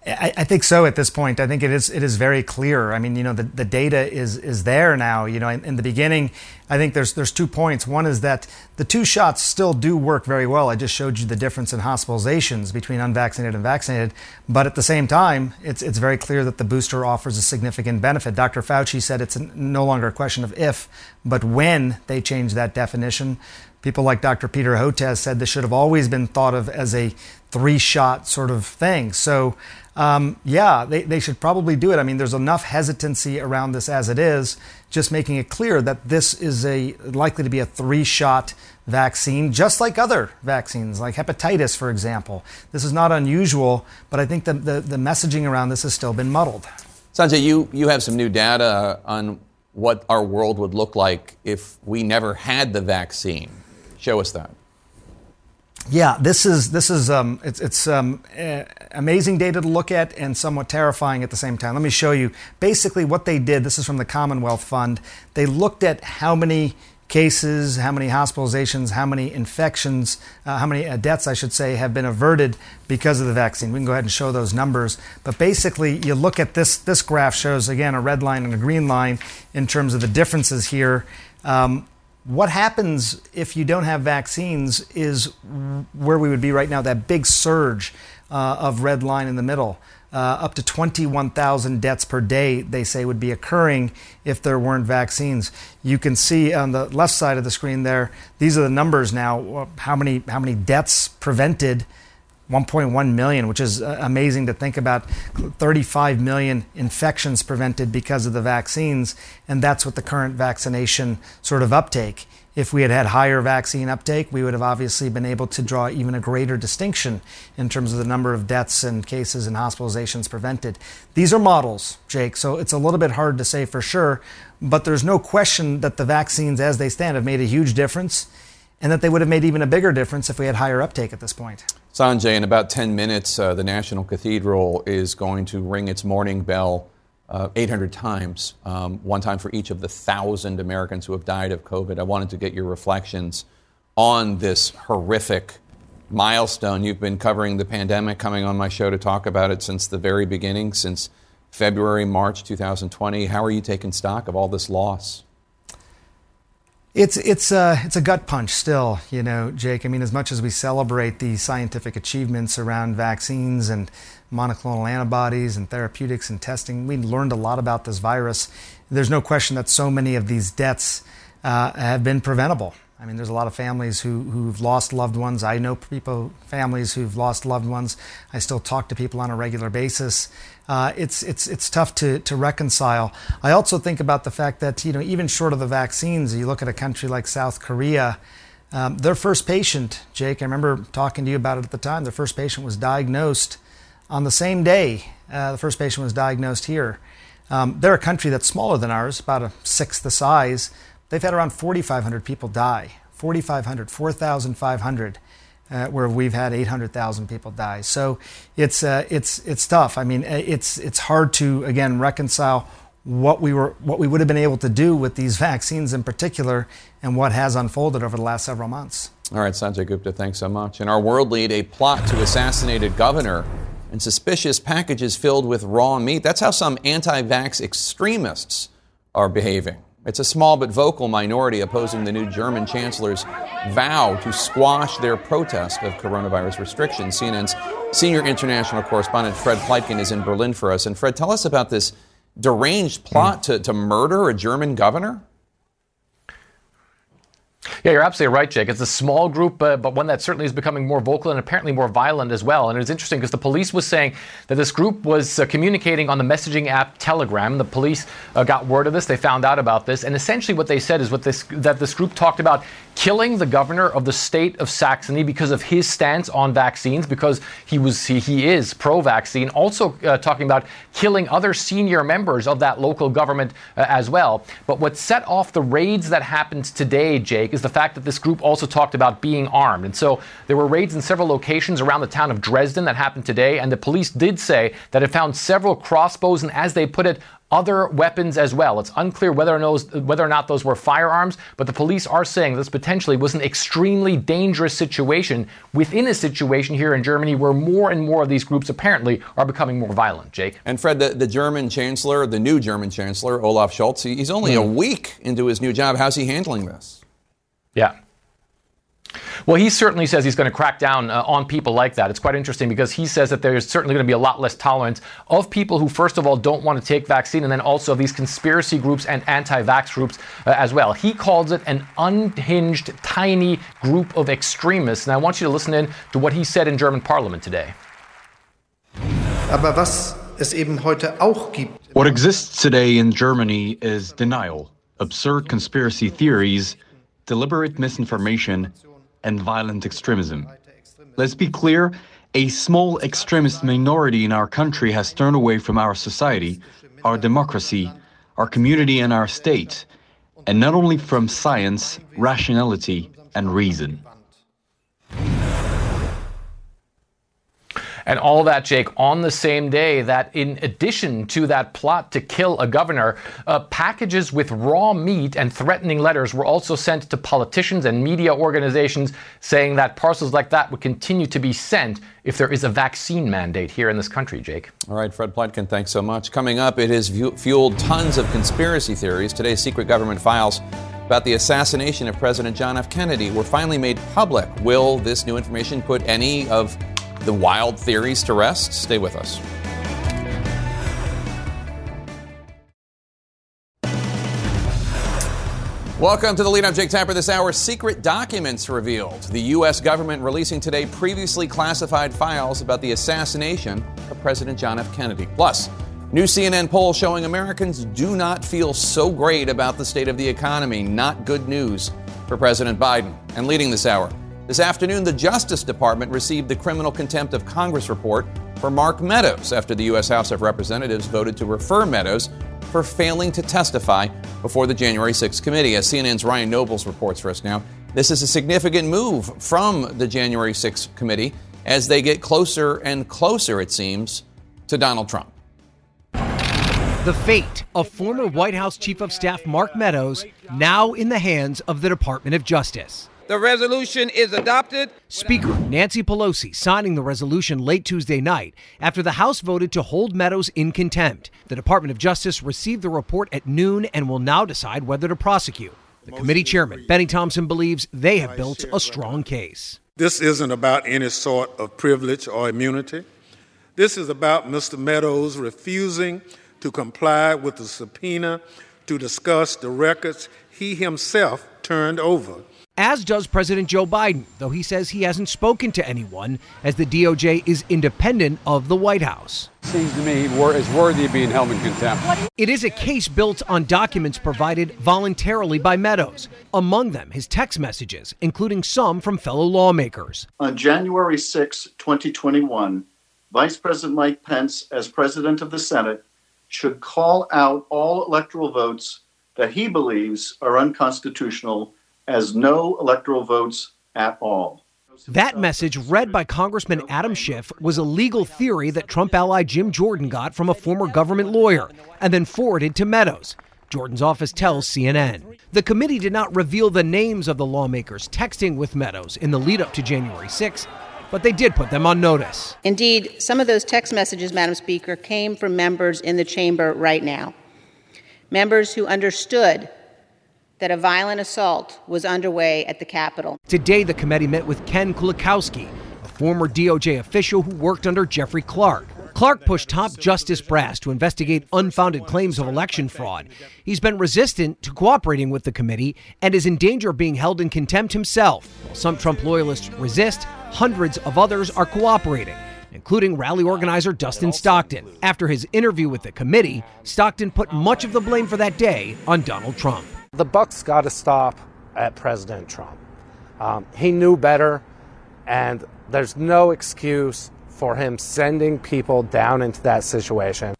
I, I, think so at this point. I think it is it is very clear. I mean, you know, the, the data is is there now. You know, in, in, the beginning, I think there's there's two points. One is that the two shots still do work very well. I just showed you the difference in hospitalizations between unvaccinated and vaccinated. But at the same time, it's it's very clear that the booster offers a significant benefit. Dr. Fauci said it's no longer a question of if, but when they change that definition. People like Dr. Peter Hotez said this should have always been thought of as a three shot sort of thing. So um, yeah, they, they should probably do it. I mean, there's enough hesitancy around this as it is, just making it clear that this is a likely to be a three shot vaccine, just like other vaccines, like hepatitis, for example. This is not unusual, but I think the, the, the messaging around this has still been muddled. Sanjay, you, you have some new data on what our world would look like if we never had the vaccine. Show us that yeah, this is this is um, it's, it's um, uh, amazing data to look at and somewhat terrifying at the same time. Let me show you basically what they did. This is from the Commonwealth Fund. They looked at how many cases, how many hospitalizations, how many infections, uh, how many uh, deaths, I should say, have been averted because of the vaccine. We can go ahead and show those numbers. But basically, you look at this. This graph shows again a red line and a green line in terms of the differences here. Um, what happens if you don't have vaccines is where we would be right now, that big surge uh, of red line in the middle. Uh, up to 21,000 deaths per day, they say, would be occurring if there weren't vaccines. You can see on the left side of the screen there, these are the numbers now, uh, how many, how many deaths prevented 1.1 million, which is uh, amazing to think about. 35 million infections prevented because of the vaccines, and that's what the current vaccination sort of uptake. If we had had higher vaccine uptake, we would have obviously been able to draw even a greater distinction in terms of the number of deaths and cases and hospitalizations prevented. These are models, Jake, so it's a little bit hard to say for sure, but there's no question that the vaccines as they stand have made a huge difference and that they would have made even a bigger difference if we had higher uptake at this point. Sanjay, in about 10 minutes, uh, the National Cathedral is going to ring its morning bell uh, 800 times, um, one time for each of the thousand Americans who have died of COVID. I wanted to get your reflections on this horrific milestone. You've been covering the pandemic, coming on my show to talk about it since the very beginning, since February, March 2020. How are you taking stock of all this loss? It's it's a it's a gut punch still, you know, Jake. I mean, as much as we celebrate the scientific achievements around vaccines and monoclonal antibodies and therapeutics and testing, we learned a lot about this virus. There's no question that so many of these deaths uh, have been preventable. I mean, there's a lot of families who, who've lost loved ones. I know people, families who've lost loved ones. I still talk to people on a regular basis uh, it's, it's, it's tough to, to reconcile. I also think about the fact that, you know, even short of the vaccines, you look at a country like South Korea, um, their first patient, Jake, I remember talking to you about it at the time, their first patient was diagnosed on the same day uh, the first patient was diagnosed here. Um, they're a country that's smaller than ours, about a sixth the size. They've had around 4,500 people die. 4,500, 4,500 uh, where we've had 800,000 people die. So it's uh, it's it's tough. I mean, uh, it's it's hard to again reconcile what we were what we would have been able to do with these vaccines in particular, and what has unfolded over the last several months. All right, Sanjay Gupta, thanks so much. In our world lead, a plot to assassinate a governor and suspicious packages filled with raw meat. That's how some anti-vax extremists are behaving. It's a small but vocal minority opposing the new German chancellor's vow to squash their protest of coronavirus restrictions. CNN's senior international correspondent Fred Pleitgen is in Berlin for us. And Fred, tell us about this deranged plot to, to murder a German governor. Yeah, you're absolutely right, Jake. It's a small group, uh, but one that certainly is becoming more vocal and apparently more violent as well. And it's interesting because the police was saying that this group was uh, communicating on the messaging app Telegram. The police uh, got word of this; they found out about this, and essentially what they said is what this that this group talked about killing the governor of the state of Saxony because of his stance on vaccines, because he was he, he is pro-vaccine. Also uh, talking about killing other senior members of that local government uh, as well. But what set off the raids that happened today, Jake, is the fact that this group also talked about being armed. And so there were raids in several locations around the town of Dresden that happened today, and the police did say that it found several crossbows and, as they put it, other weapons as well. It's unclear whether or, knows, whether or not those were firearms, but the police are saying this potentially was an extremely dangerous situation within a situation here in Germany where more and more of these groups apparently are becoming more violent. Jake? And Fred, the, the German chancellor, the new German chancellor, Olaf Scholz, he, he's only mm. a hmm. week into his new job. How's he handling this? Yeah. Well, he certainly says he's going to crack down uh, on people like that. It's quite interesting because he says that there's certainly going to be a lot less tolerance of people who, first of all, don't want to take vaccine, and then also these conspiracy groups and anti-vax groups uh, as well. He calls it an unhinged, tiny group of extremists. And I want you to listen in to what he said in German Parliament today. Aber was es eben heute auch gibt. What exists today in Germany is denial, absurd conspiracy theories, deliberate misinformation, and violent extremism. Let's be clear a small extremist minority in our country has turned away from our society, our democracy, our community, and our state, and not only from science, rationality, and reason. And all that, Jake, on the same day that, in addition to that plot to kill a governor, uh, packages with raw meat and threatening letters were also sent to politicians and media organizations saying that parcels like that would continue to be sent if there is a vaccine mandate here in this country, Jake. All right, Fred Pleitgen, thanks so much. Coming up, it has fueled tons of conspiracy theories. Today's secret government files about the assassination of President John F. Kennedy were finally made public. Will this new information put any of the wild theories to rest? Stay with us. Welcome to the lead. I'm Jake Tapper. This hour, secret documents revealed. The U.S. government releasing today previously classified files about the assassination of President John F. Kennedy. Plus, new CNN poll showing Americans do not feel so great about the state of the economy. Not good news for President Biden. And leading this hour, this afternoon, the Justice Department received the criminal contempt of Congress report for Mark Meadows after the U.S. House of Representatives voted to refer Meadows for failing to testify before the January 6th committee. As CNN's Ryan Nobles reports for us now, this is a significant move from the January 6th committee as they get closer and closer, it seems, to Donald Trump. The fate of former White House Chief of Staff Mark Meadows now in the hands of the Department of Justice. The resolution is adopted. Speaker Nancy Pelosi signing the resolution late Tuesday night after the House voted to hold Meadows in contempt. The Department of Justice received the report at noon and will now decide whether to prosecute. The committee chairman, Benny Thompson, believes they have built a strong case. This isn't about any sort of privilege or immunity. This is about Mr. Meadows refusing to comply with the subpoena to discuss the records he himself turned over as does President Joe Biden, though he says he hasn't spoken to anyone, as the DOJ is independent of the White House. Seems to me he is worthy of being held in contempt. It is a case built on documents provided voluntarily by Meadows, among them his text messages, including some from fellow lawmakers. On January 6, 2021, Vice President Mike Pence, as President of the Senate, should call out all electoral votes that he believes are unconstitutional as no electoral votes at all. That message, read by Congressman Adam Schiff, was a legal theory that Trump ally Jim Jordan got from a former government lawyer and then forwarded to Meadows. Jordan's office tells CNN. The committee did not reveal the names of the lawmakers texting with Meadows in the lead up to January 6, but they did put them on notice. Indeed, some of those text messages, Madam Speaker, came from members in the chamber right now. Members who understood that a violent assault was underway at the Capitol. Today, the committee met with Ken Klukowski, a former DOJ official who worked under Jeffrey Clark. Clark pushed top Justice Brass to investigate unfounded claims of election fraud. He's been resistant to cooperating with the committee and is in danger of being held in contempt himself. While some Trump loyalists resist, hundreds of others are cooperating including rally organizer Dustin Stockton. After his interview with the committee, Stockton put much of the blame for that day on Donald Trump. The buck's got to stop at President Trump. Um, he knew better, and there's no excuse for him sending people down into that situation.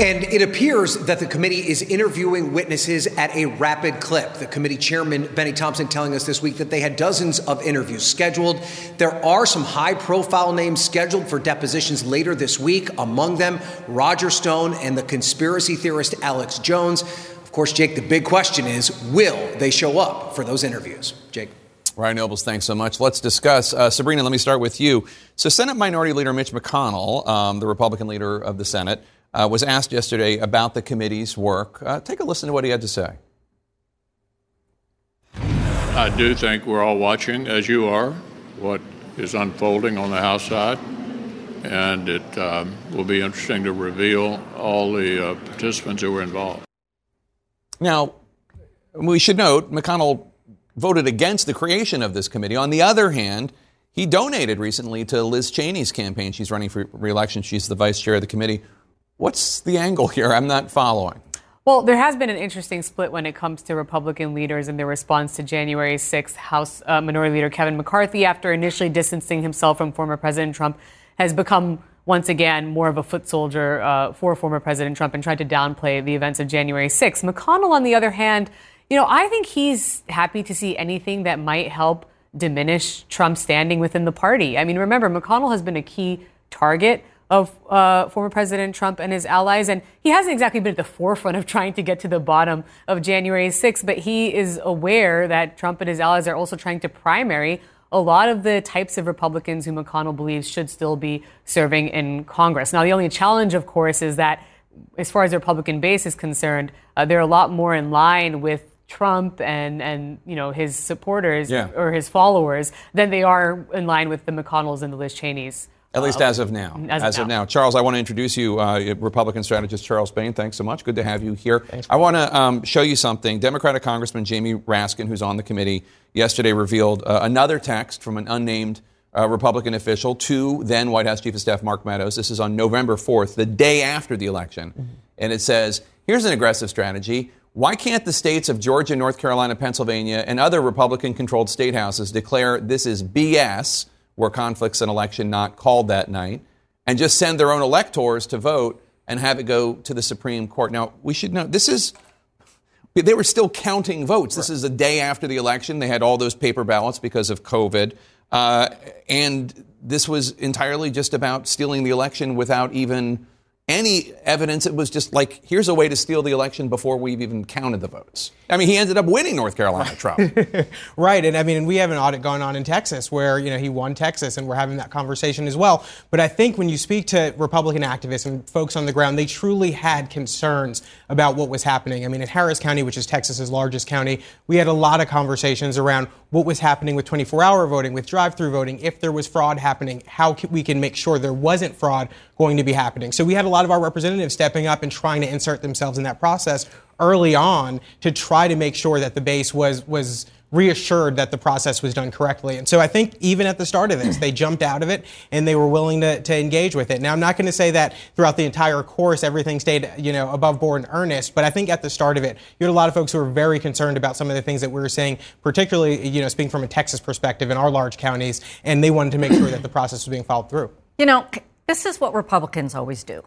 And it appears that the committee is interviewing witnesses at a rapid clip. The committee chairman, Benny Thompson, telling us this week that they had dozens of interviews scheduled. There are some high profile names scheduled for depositions later this week, among them Roger Stone and the conspiracy theorist Alex Jones. Of course, Jake, the big question is will they show up for those interviews? Jake. Ryan Nobles, thanks so much. Let's discuss. Uh, Sabrina, let me start with you. So, Senate Minority Leader Mitch McConnell, um, the Republican leader of the Senate, uh, was asked yesterday about the committee's work. Uh, take a listen to what he had to say. I do think we're all watching, as you are, what is unfolding on the House side. And it um, will be interesting to reveal all the uh, participants who were involved. Now, we should note McConnell voted against the creation of this committee. On the other hand, he donated recently to Liz Cheney's campaign. She's running for reelection. She's the vice chair of the committee. What's the angle here? I'm not following. Well, there has been an interesting split when it comes to Republican leaders and their response to January 6th. House uh, Minority Leader Kevin McCarthy, after initially distancing himself from former President Trump, has become once again more of a foot soldier uh, for former President Trump and tried to downplay the events of January 6th. McConnell, on the other hand, you know, I think he's happy to see anything that might help diminish Trump's standing within the party. I mean, remember, McConnell has been a key target of uh, former President Trump and his allies. And he hasn't exactly been at the forefront of trying to get to the bottom of January 6th, but he is aware that Trump and his allies are also trying to primary a lot of the types of Republicans who McConnell believes should still be serving in Congress. Now, the only challenge, of course, is that as far as the Republican base is concerned, uh, they're a lot more in line with Trump and and you know his supporters Yeah. or his followers than they are in line with the McConnells and the Liz Cheneys. At least uh, as of now. As, of, now. Charles, I want to introduce you, uh, Republican strategist Charles Bain. Thanks so much. Good to have you here. I want to um, show you something. Democratic Congressman Jamie Raskin, who's on the committee, yesterday revealed uh, another text from an unnamed uh, Republican official to then White House Chief of Staff Mark Meadows. This is on November 4th, the day after the election. Mm-hmm. And it says here's an aggressive strategy. Why can't the states of Georgia, North Carolina, Pennsylvania, and other Republican controlled state houses declare this is BS, where conflicts an election not called that night, and just send their own electors to vote and have it go to the Supreme Court? Now, we should know this is. They were still counting votes. This is a day after the election. They had all those paper ballots because of COVID. Uh, and this was entirely just about stealing the election without even any evidence. It was just like, here's a way to steal the election before we've even counted the votes. I mean, he ended up winning North Carolina, Trump. Right, and I mean, we have an audit going on in Texas where you know he won Texas, and we're having that conversation as well. But I think when you speak to Republican activists and folks on the ground, they truly had concerns about what was happening. I mean, in Harris County, which is Texas's largest county, we had a lot of conversations around what was happening with 24-hour voting, with drive-through voting, if there was fraud happening, how we can make sure there wasn't fraud going to be happening. So we had a lot of our representatives stepping up and trying to insert themselves in that process early on to try to make sure that the base was was reassured that the process was done correctly. And so I think even at the start of this, they jumped out of it and they were willing to, to engage with it. Now, I'm not going to say that throughout the entire course everything stayed, you know, above board and earnest, but I think at the start of it, you had a lot of folks who were very concerned about some of the things that we were saying, particularly, you know, speaking from a Texas perspective in our large counties, and they wanted to make sure that the process was being followed through. You know, this is what Republicans always do.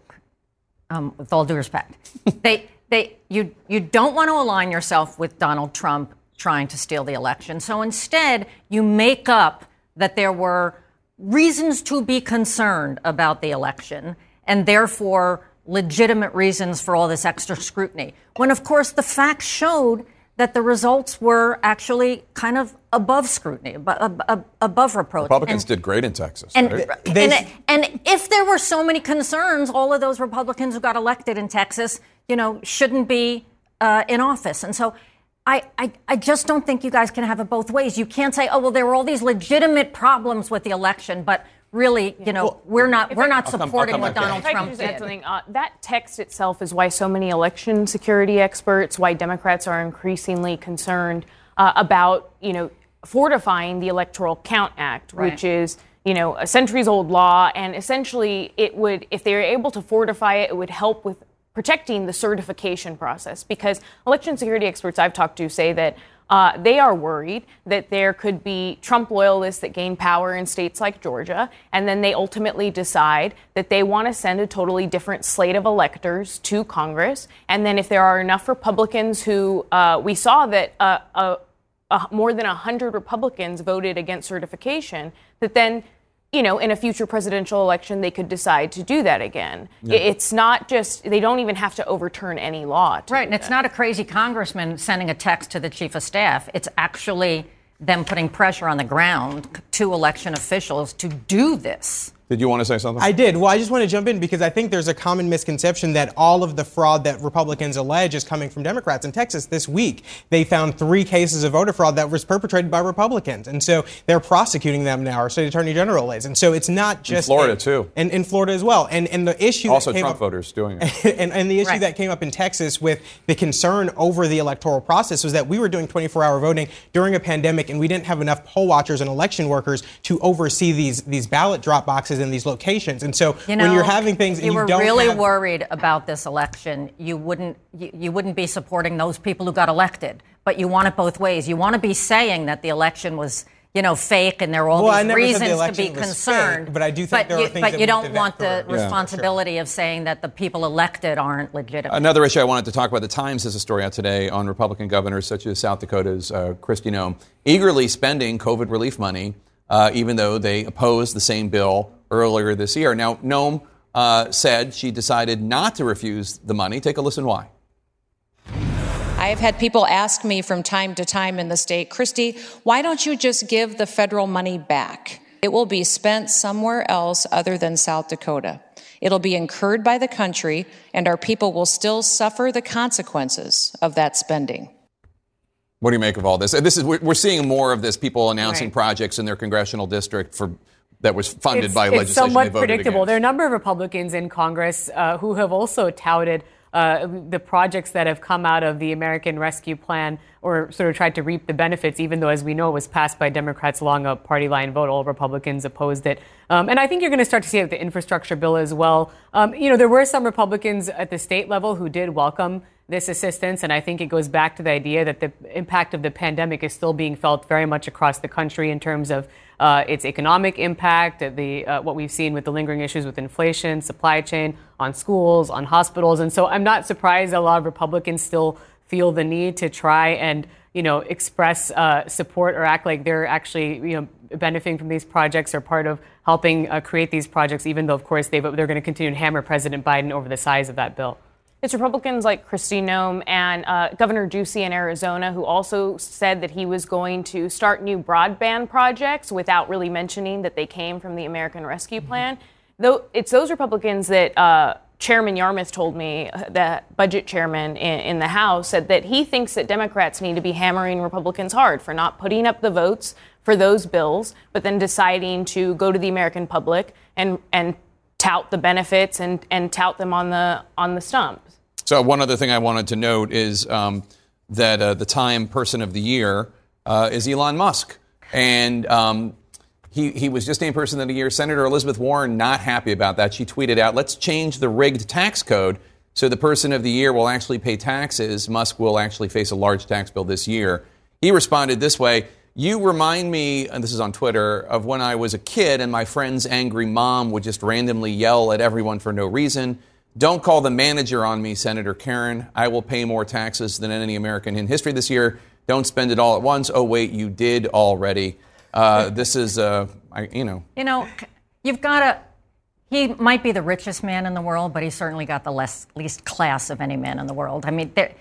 Um, with all due respect, they they you you don't want to align yourself with Donald Trump trying to steal the election. So instead, you make up that there were reasons to be concerned about the election, and therefore legitimate reasons for all this extra scrutiny. When of course the facts showed that the results were actually kind of above scrutiny, above, above, above reproach. Republicans And- did great in Texas. and, right? and, and if there were so many concerns, all of those Republicans who got elected in Texas, you know, shouldn't be uh, in office. And so I, I, I just don't think you guys can have it both ways. You can't say, oh, well, there were all these legitimate problems with the election, but really, you know, we're not, we're not supporting what Donald If I could Trump just add did. something, uh, that text itself is why so many election security experts, why Democrats are increasingly concerned uh, about, you know, fortifying the Electoral Count Act, Right. which is, you know, a centuries-old law, and essentially it would, if they were able to fortify it, it would help with protecting the certification process because election security experts I've talked to say that Uh, they are worried that there could be Trump loyalists that gain power in states like Georgia, and then they ultimately decide that they want to send a totally different slate of electors to Congress. And then if there are enough Republicans who uh, we saw that uh, uh, uh, more than 100 Republicans voted against certification, that then you know, in a future presidential election, they could decide to do that again. Yeah. It's not just, they don't even have to overturn any law. to Right, and it's that. not a crazy congressman sending a text to the chief of staff. It's actually them putting pressure on the ground to election officials to do this. Did you want to say something? I did. Well, I just want to jump in because I think there's a common misconception that all of the fraud that Republicans allege is coming from Democrats. In Texas this week, they found three cases of voter fraud that was perpetrated by Republicans. And so they're prosecuting them now, our state attorney general is. And so it's not just. Florida, too. And in Florida as well. And, and the issue. Also, that came Trump up, voters doing it. and, and the issue Right. that came up in Texas with the concern over the electoral process was that we were doing 24 hour voting during a pandemic and we didn't have enough poll watchers and election workers to oversee these, these ballot drop boxes in these locations. And so You know, when you're having things if and you you were don't really have, worried about this election, you wouldn't you, you wouldn't be supporting those people who got elected. But you want it both ways. You want to be saying that the election was you know fake and there are all Well, these never said the reasons to be concerned. fake, but I do think but there are you, things but that you don't want the for- Yeah. responsibility of saying that the people elected aren't legitimate. Another issue I wanted to talk about the Times has a story out today on Republican governors such as South Dakota's uh, Kristi Noem eagerly spending COVID relief money, uh, even though they opposed the same bill earlier this year. Now, Noem uh, said she decided not to refuse the money. Take a listen why. I have had people ask me from time to time in the state, Kristi, why don't you just give the federal money back? It will be spent somewhere else other than South Dakota. It'll be incurred by the country, and our people will still suffer the consequences of that spending. What do you make of all this? This is we're, seeing more of this. People announcing Right. projects in their congressional district for that was funded it's, by it's legislation somewhat they voted predictable. against. There are a number of Republicans in Congress uh, who have also touted uh, the projects that have come out of the American Rescue Plan or sort of tried to reap the benefits, even though, as we know, it was passed by Democrats along a party line vote. All Republicans opposed it. Um, and I think you're going to start to see it with the infrastructure bill as well. Um, you know, there were some Republicans at the state level who did welcome this assistance. And I think it goes back to the idea that the impact of the pandemic is still being felt very much across the country in terms of uh, its economic impact, uh, the uh, what we've seen with the lingering issues with inflation, supply chain, on schools, on hospitals. And so I'm not surprised a lot of Republicans still feel the need to try and you know express uh, support or act like they're actually you know benefiting from these projects or part of helping uh, create these projects, even though of course they they're going to continue to hammer President Biden over the size of that bill. It's Republicans like Kristi Noem and uh, Governor Ducey in Arizona who also said that he was going to start new broadband projects without really mentioning that they came from the American Rescue Plan. Though it's those Republicans that uh, Chairman Yarmuth told me, uh, the budget chairman in, in the House, said that he thinks that Democrats need to be hammering Republicans hard for not putting up the votes for those bills, but then deciding to go to the American public and and tout the benefits and, and tout them on the on the stumps. So one other thing I wanted to note is um, that uh, the Time Person of the Year uh, is Elon Musk, and um, he he was just named Person of the Year. Senator Elizabeth Warren not happy about that. She tweeted out, "Let's change the rigged tax code." So the person of the year will actually pay taxes. Musk will actually face a large tax bill this year. He responded this way You remind me, and this is on Twitter, of when I was a kid and my friend's angry mom would just randomly yell at everyone for no reason. Don't call the manager on me, Senator Karen. I will pay more taxes than any American in history this year. Don't spend it all at once. Oh, wait, you did already. Uh, this is, uh, I, you know, You know, you've got to. He might be the richest man in the world, but he's certainly got the less, least class of any man in the world. I mean, there,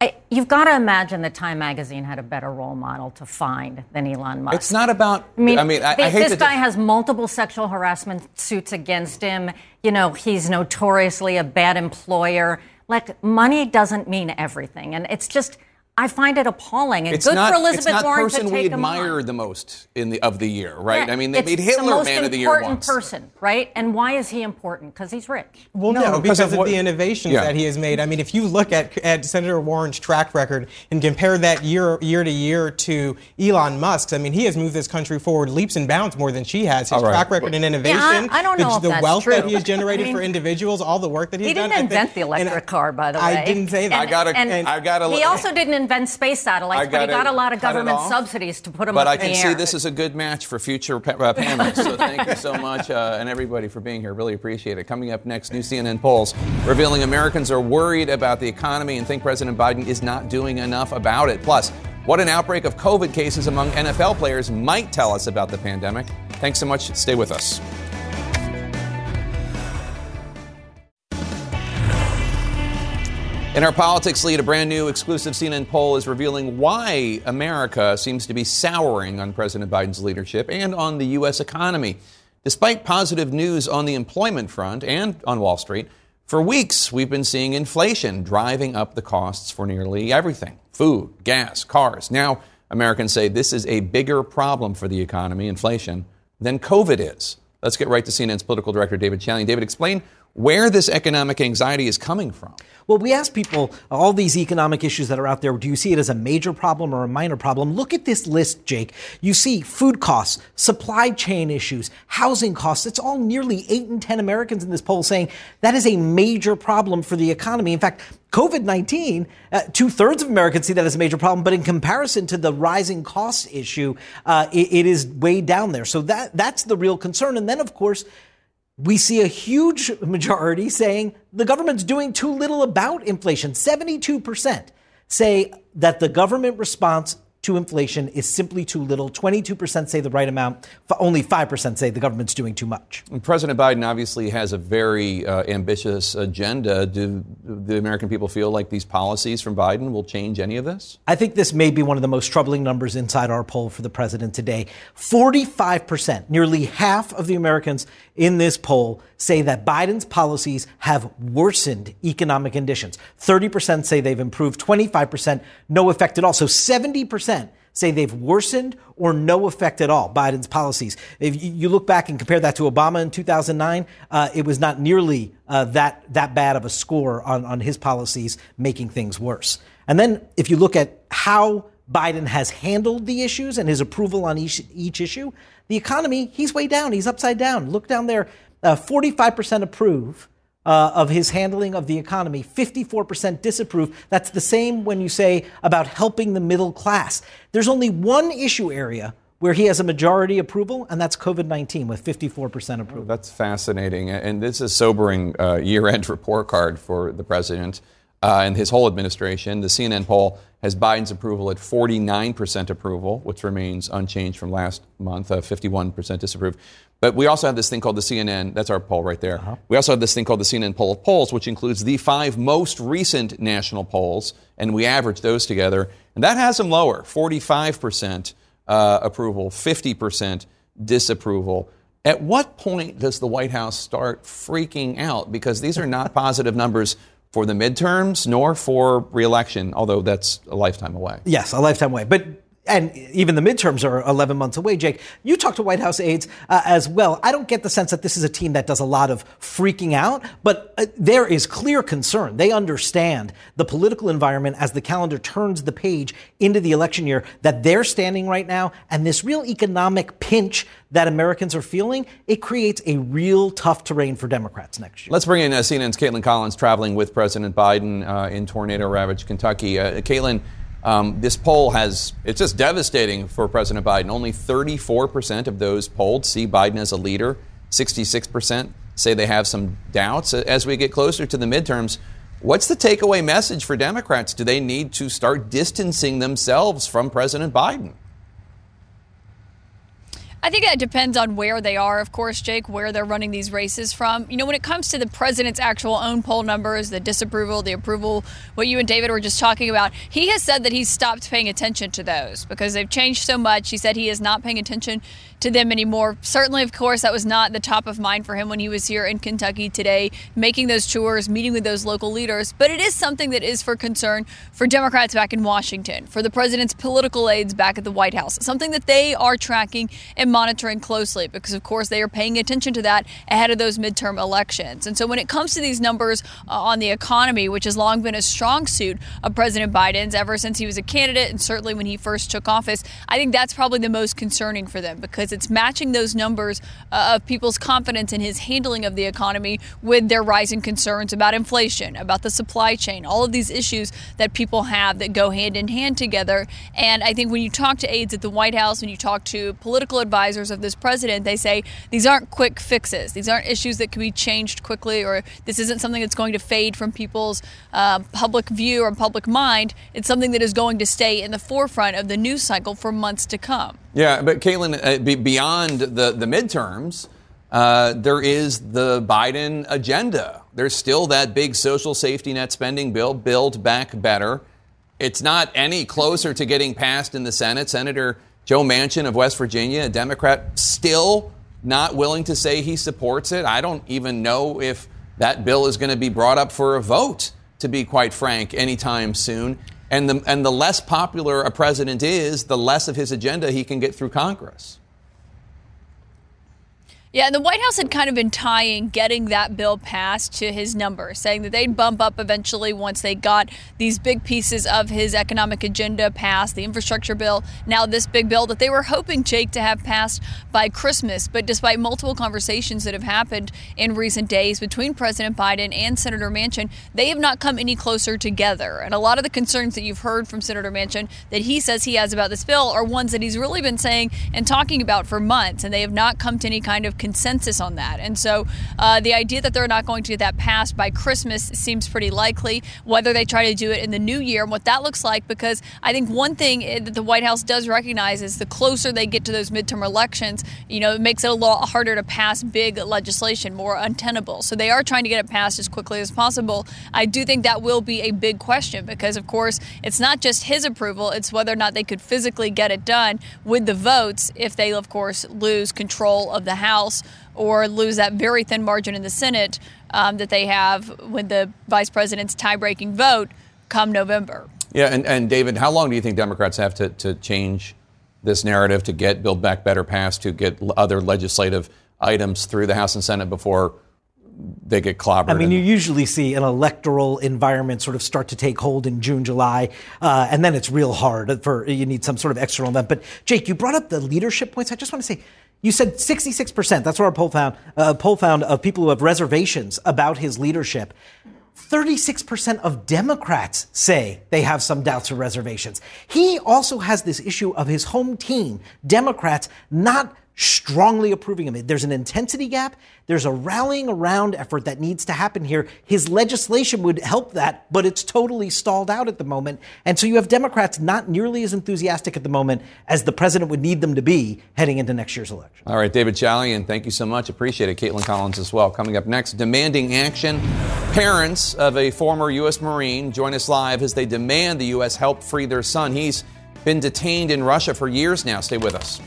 I, you've got to imagine that Time Magazine had a better role model to find than Elon Musk. it's not about. I mean, I, mean, I, I hate this guy has multiple sexual harassment suits against him. You know, he's notoriously a bad employer. Like, money doesn't mean everything, and it's just. I find it appalling, and It's good not, for Elizabeth it's not Warren person to we take him on. admire the most in the of the year, right? Yeah, I mean, they made Hitler the most Man of the Year important once. person, right? And why is he important? Because he's rich. Well, no, No, because, because of of, what- the innovations Yeah. that he has made. I mean, if you look at, at Senator Warren's track record and compare that year year to year to Elon Musk's, I mean, he has moved this country forward leaps and bounds more than she has. His All right. track record in innovation, Yeah, I- I don't the, know if the that's wealth that he has generated I for individuals, all the work that he's He done. didn't I think- invent the and electric car, by the way. I didn't say that. I gotta- I gotta- He also didn't invent space satellites, but he gotta a lot of government subsidies to put them But up I can see air. this is a good match for future uh, panels. So thank you so much, uh, and everybody for being here. Really appreciate it. Coming up next, new CNN polls revealing Americans are worried about the economy and think President Biden is not doing enough about it. Plus, what an outbreak of COVID cases among NFL players might tell us about the pandemic. Thanks so much. Stay with us. In our politics lead, a brand new exclusive CNN poll is revealing why America seems to be souring on President Biden's leadership and on the U.S. economy. Despite positive news on the employment front and on Wall Street, for weeks we've been seeing inflation driving up the costs for nearly everything food, gas, cars. Now, Americans say this is a bigger problem for the economy, inflation, than COVID is. Let's get right to CNN's political director, David Chalian. David, explain where this economic anxiety is coming from. Well, we ask people all these economic issues that are out there. Do you see it as a major problem or a minor problem? Look at this list, Jake. You see food costs, supply chain issues, housing costs. It's all nearly eight in 10 Americans in this poll saying that is a major problem for the economy. In fact, COVID 19, uh, two thirds of Americans see that as a major problem, but in comparison to the rising cost issue, uh, it, it is way down there. So that, that's the real concern. And then, of course, we see a huge majority saying the government's doing too little about inflation. 72% say that the government response to inflation is simply too little. 22% say the right amount. Only 5% say the government's doing too much. And President Biden obviously has a very uh, ambitious agenda. Do the American people feel like these policies from Biden will change any of this? I think this may be one of the most troubling numbers inside our poll for the president today. 45%, nearly half of the Americans in this poll say that Biden's policies have worsened economic conditions. 30% say they've improved, 25% no effect at all. So 70% say they've worsened or no effect at all, Biden's policies. If you- look back and compare that to Obama in 2009, uh, it was not nearly uh, that, that bad of a score on, on his policies making things worse. And then if you look at how Biden has handled the issues and his approval on each, each issue, the economy, he's way down. He's upside down. Look down there. Uh, 45% approve uh, of his handling of the economy, 54% disapprove. That's the same when you say about helping the middle class. There's only one issue area where he has a majority approval, and that's COVID 19 with 54% approval. That's fascinating. And this is a sobering uh, year end report card for the president uh, and his whole administration. The CNN poll has Biden's approval at 49% approval, which remains unchanged from last month, uh, 51% disapprove. But we also have this thing called the CNN, that's our poll right there. We also have this thing called the CNN poll of polls, which includes the five most recent national polls, and we average those together. And that has them lower 45% uh, approval, 50% disapproval. At what point does the White House start freaking out? Because these are not positive numbers for the midterms nor for reelection, although that's a lifetime away. Yes, a lifetime away. But and even the midterms are 11 months away, Jake. You talk to White House aides uh, as well. I don't get the sense that this is a team that does a lot of freaking out, but uh, there is clear concern. They understand the political environment as the calendar turns the page into the election year that they're standing right now, and this real economic pinch that Americans are feeling, it creates a real tough terrain for Democrats next year. Let's bring in uh, CNN's Kaitlan Collins traveling with President Biden uh, in tornado ravaged Kentucky. Uh, Kaitlan, um, this poll has, it's just devastating for President Biden. Only 34% of those polled see Biden as a leader, 66% say they have some doubts. As we get closer to the midterms, what's the takeaway message for Democrats? Do they need to start distancing themselves from President Biden? I think that depends on where they are, of course, Jake, where they're running these races from. You know, when it comes to the president's actual own poll numbers, the disapproval, the approval, what you and David were just talking about, he has said that he's stopped paying attention to those because they've changed so much. He said he is not paying attention to them anymore. Certainly, of course, that was not the top of mind for him when he was here in Kentucky today, making those tours, meeting with those local leaders. But it is something that is for concern for Democrats back in Washington, for the president's political aides back at the White House, something that they are tracking and been monitoring closely because, of course, they are paying attention to that ahead of those midterm elections. And so when it comes to these numbers uh, on the economy, which has long been a strong suit of President Biden's ever since he was a candidate and certainly when he first took office, I think that's probably the most concerning for them because it's matching those numbers uh, of people's confidence in his handling of the economy with their rising concerns about inflation, about the supply chain, all of these issues that people have that go hand in hand together. And I think when you talk to aides at the White House, when you talk to political advisors of this president, they say these aren't quick fixes. These aren't issues that can be changed quickly, or this isn't something that's going to fade from people's uh, public view or public mind. It's something that is going to stay in the forefront of the news cycle for months to come. Yeah, but Kaitlan, uh, beyond the, the midterms, uh, there is the Biden agenda. There's still that big social safety net spending bill, Build Back Better. It's not any closer to getting passed in the Senate. Senator Joe Manchin of West Virginia, a Democrat, still not willing to say he supports it. I don't even know if that bill is going to be brought up for a vote, to be quite frank, anytime soon. And the, and the less popular a president is, the less of his agenda he can get through Congress. Yeah, and the White House had kind of been tying getting that bill passed to his number, saying that they'd bump up eventually once they got these big pieces of his economic agenda passed, the infrastructure bill, now this big bill that they were hoping Jake to have passed by Christmas. But despite multiple conversations that have happened in recent days between President Biden and Senator Manchin, they have not come any closer together. And a lot of the concerns that you've heard from Senator Manchin that he says he has about this bill are ones that he's really been saying and talking about for months, and they have not come to any kind of consensus on that. And so uh, the idea that they're not going to get that passed by Christmas seems pretty likely, whether they try to do it in the new year and what that looks like, because I think one thing that the White House does recognize is the closer they get to those midterm elections, you know, it makes it a lot harder to pass big legislation, more untenable. So they are trying to get it passed as quickly as possible. I do think that will be a big question because, of course, it's not just his approval, it's whether or not they could physically get it done with the votes if they, of course, lose control of the House House or lose that very thin margin in the Senate um, that they have with the vice president's tie breaking vote come November. Yeah, and, and David, how long do you think Democrats have to, to change this narrative to get Build Back Better passed, to get other legislative items through the House and Senate before they get clobbered. I mean, you usually see an electoral environment sort of start to take hold in June, July, uh, and then it's real hard for you need some sort of external event. But Jake, you brought up the leadership points. I just want to say you said 66%. That's what our poll found. Uh, poll found of people who have reservations about his leadership. 36% of Democrats say they have some doubts or reservations. He also has this issue of his home team, Democrats, not strongly approving of it. There's an intensity gap. There's a rallying around effort that needs to happen here. His legislation would help that, but it's totally stalled out at the moment. And so you have Democrats not nearly as enthusiastic at the moment as the president would need them to be heading into next year's election. All right, David Chalian, thank you so much. Appreciate it. Kaitlan Collins as well. Coming up next, demanding action. Parents of a former U.S. Marine join us live as they demand the U.S. help free their son. He's been detained in Russia for years now. Stay with us.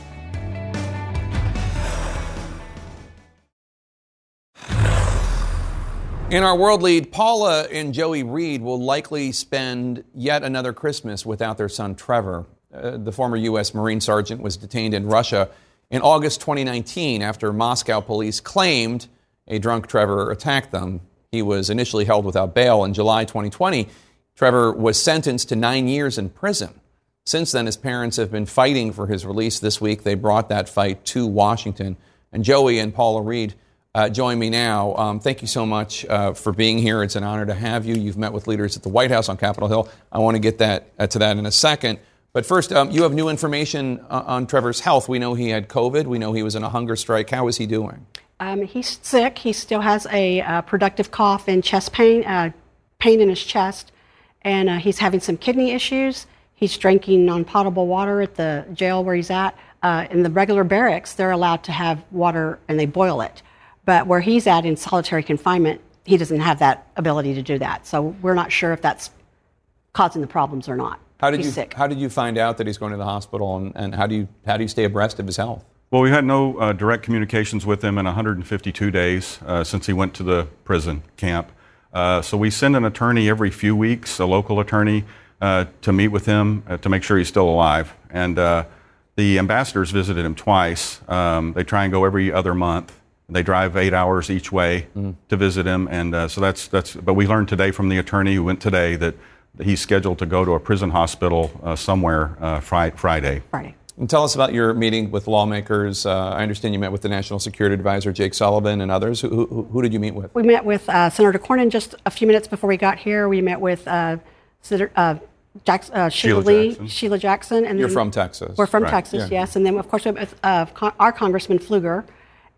In our world lead, Paula and Joey Reed will likely spend yet another Christmas without their son Trevor. Uh, the former U.S. Marine sergeant was detained in Russia in August 2019 after Moscow police claimed a drunk Trevor attacked them. He was initially held without bail. In July 2020, Trevor was sentenced to nine years in prison. Since then, his parents have been fighting for his release. This week, they brought that fight to Washington. And Joey and Paula Reed uh, join me now. Um, thank you so much uh, for being here. It's an honor to have you. You've met with leaders at the White House on Capitol Hill. I want to get that uh, to that in a second. But first, um, you have new information uh, on Trevor's health. We know he had COVID. We know he was in a hunger strike. How is he doing? Um, he's sick. He still has a uh, productive cough and chest pain, uh, pain in his chest, and he's having some kidney issues. He's drinking non-potable water at the jail where he's at. in the regular barracks, they're allowed to have water and they boil it. But where he's at in solitary confinement, he doesn't have that ability to do that. So we're not sure if that's causing the problems or not. How did he's you sick. How did you find out that he's going to the hospital, and, and how do you how do you stay abreast of his health? Well, we had no uh, direct communications with him in 152 days uh, since he went to the prison camp. Uh, so we send an attorney every few weeks, a local attorney, uh, to meet with him uh, to make sure he's still alive. And uh, the ambassadors visited him twice. Um, they try and go every other month. They drive eight hours each way to visit him, and uh, so that's that's. But we learned today from the attorney who went today that he's scheduled to go to a prison hospital uh, somewhere uh, Fri- Friday. Friday. And tell us about your meeting with lawmakers. Uh, I understand you met with the National Security Advisor Jake Sullivan and others. Who, who, who did you meet with? We met with uh, Senator Cornyn just a few minutes before we got here. We met with uh, Senator, uh, Jack, uh, Sheila, Sheila Lee, Jackson. Sheila Jackson, and You're then- from Texas. We're from Right. Texas, Yeah. yes, and then of course we met with uh, con- our Congressman Pfluger,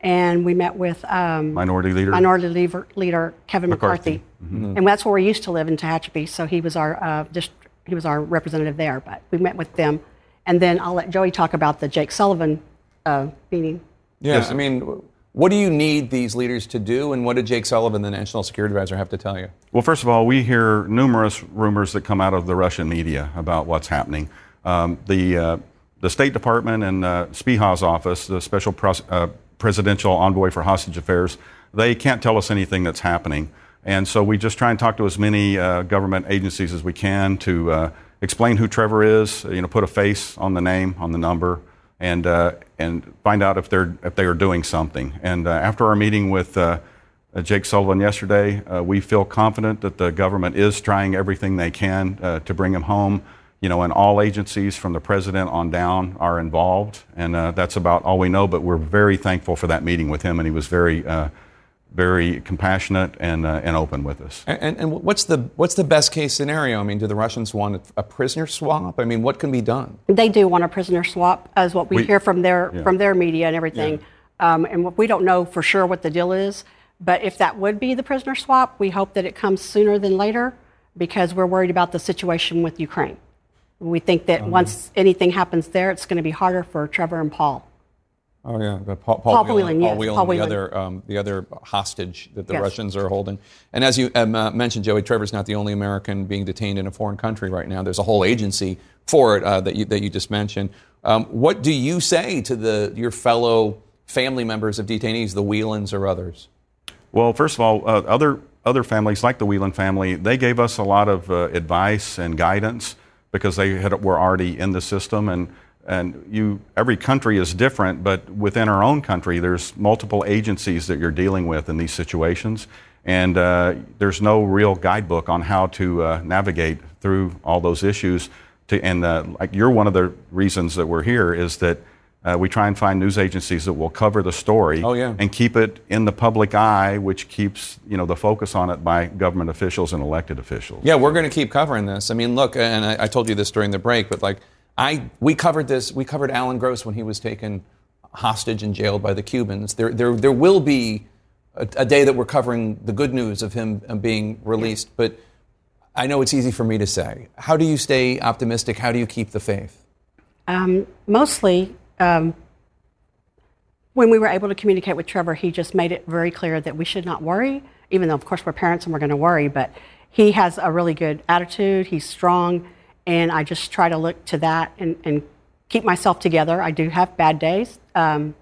and we met with um, Minority Leader Minority Leader, Leader Kevin McCarthy. McCarthy, Mhm. and that's where we used to live in Tehachapi. So he was our uh, just he was our representative there. But we met with them, and then I'll let Joey talk about the Jake Sullivan uh, meeting. Yeah, I mean, what do you need these leaders to do, and what did Jake Sullivan, the National Security Advisor, have to tell you? Well, first of all, we hear numerous rumors that come out of the Russian media about what's happening. Um, the, uh, the State Department and uh, Spiha's office, the Special Pros- uh, Presidential Envoy for Hostage Affairs, they can't tell us anything that's happening. And so we just try and talk to as many uh, government agencies as we can to uh, explain who Trevor is, you know, put a face on the name, on the number, and, uh, and find out if, they're, if they are doing something. And uh, after our meeting with uh, Jake Sullivan yesterday. Uh, we feel confident that the government is trying everything they can to bring him home. You know, and all agencies from the president on down are involved, and uh, that's about all we know. But we're very thankful for that meeting with him, and he was very, uh, very compassionate and uh, and open with us. And, and, and what's the what's the best case scenario? I mean, do the Russians want a, a prisoner swap? I mean, what can be done? They do want a prisoner swap, as what we, We- hear from their Yeah. from their media and everything. Um, and we don't know for sure what the deal is. But if that would be the prisoner swap, we hope that it comes sooner than later, because we're worried about the situation with Ukraine. We think that Um. once anything happens there, it's going to be harder for Trevor and Paul. Oh yeah, the Paul, Paul Whelan, Whelan, Paul yes, Whelan, Paul the Whelan. other um, the other hostage that the Yes. Russians are holding. And as you um, uh, mentioned, Joey Trevor's not the only American being detained in a foreign country right now. There's a whole agency for it uh, that you that you just mentioned. Um, what do you say to the your fellow family members of detainees, the Whelans or others? Well, first of all, uh, other other families like the Whelan family, they gave us a lot of uh, advice and guidance because they had, were already in the system and. And you, every country is different, but within our own country, there's multiple agencies that you're dealing with in these situations, and uh, there's no real guidebook on how to uh, navigate through all those issues. To, and uh, like you're one of the reasons that we're here is that uh, we try and find news agencies that will cover the story Oh, yeah. and keep it in the public eye, which keeps you know the focus on it by government officials and elected officials. Yeah, we're going to keep covering this. I mean, look, and I, I told you this during the break, but like, I we covered this. We covered Alan Gross when he was taken hostage and jailed by the Cubans. There, there, there will be a, a day that we're covering the good news of him being released. But I know it's easy for me to say. How do you stay optimistic? How do you keep the faith? Um, mostly, um, when we were able to communicate with Trevor, he just made it very clear that we should not worry, even though, of course, we're parents and we're going to worry. But he has a really good attitude. He's strong. And I just try to look to that and, and keep myself together. I do have bad days. Um,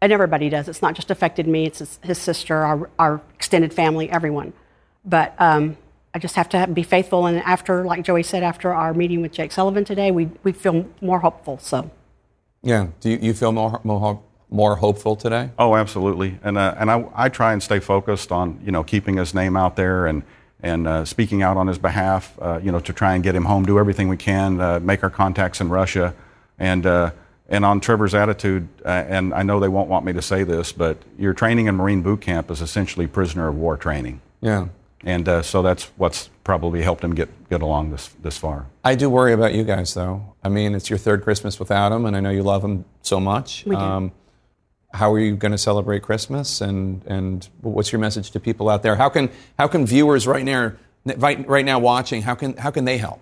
and everybody does. It's not just affected me, it's his, his sister, our, our extended family, everyone. But um, I just have to be faithful. And after, like Joey said, after our meeting with Jake Sullivan today, we, we feel more hopeful. So. Yeah. Do you, you feel more, more more hopeful today? Oh, absolutely. And uh, and I, I try and stay focused on you know keeping his name out there and and uh, speaking out on his behalf. Uh, you know to try and get him home. Do everything we can. Uh, make our contacts in Russia, and uh, and on Trevor's attitude. Uh, and I know they won't want me to say this, but your training in Marine boot camp is essentially prisoner of war training. Yeah. And uh, so that's what's probably helped him get get along this this far. I do worry about you guys, though. I mean, it's your third Christmas without him, and I know you love him so much. We do. how are you going to celebrate Christmas, and and what's your message to people out there? How can how can viewers right now right, right now watching how can how can they help?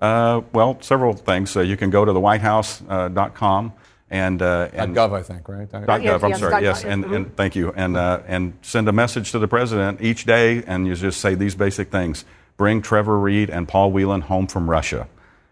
Uh, well, several things. Uh, you can go to the WhiteHouse.com and, uh, and .gov, I think, right? Dot Yes, .gov. I'm yes, sorry. dot Yes, and, and thank you. And uh, and send a message to the president each day, and you just say these basic things: Bring Trevor Reed and Paul Whelan home from Russia.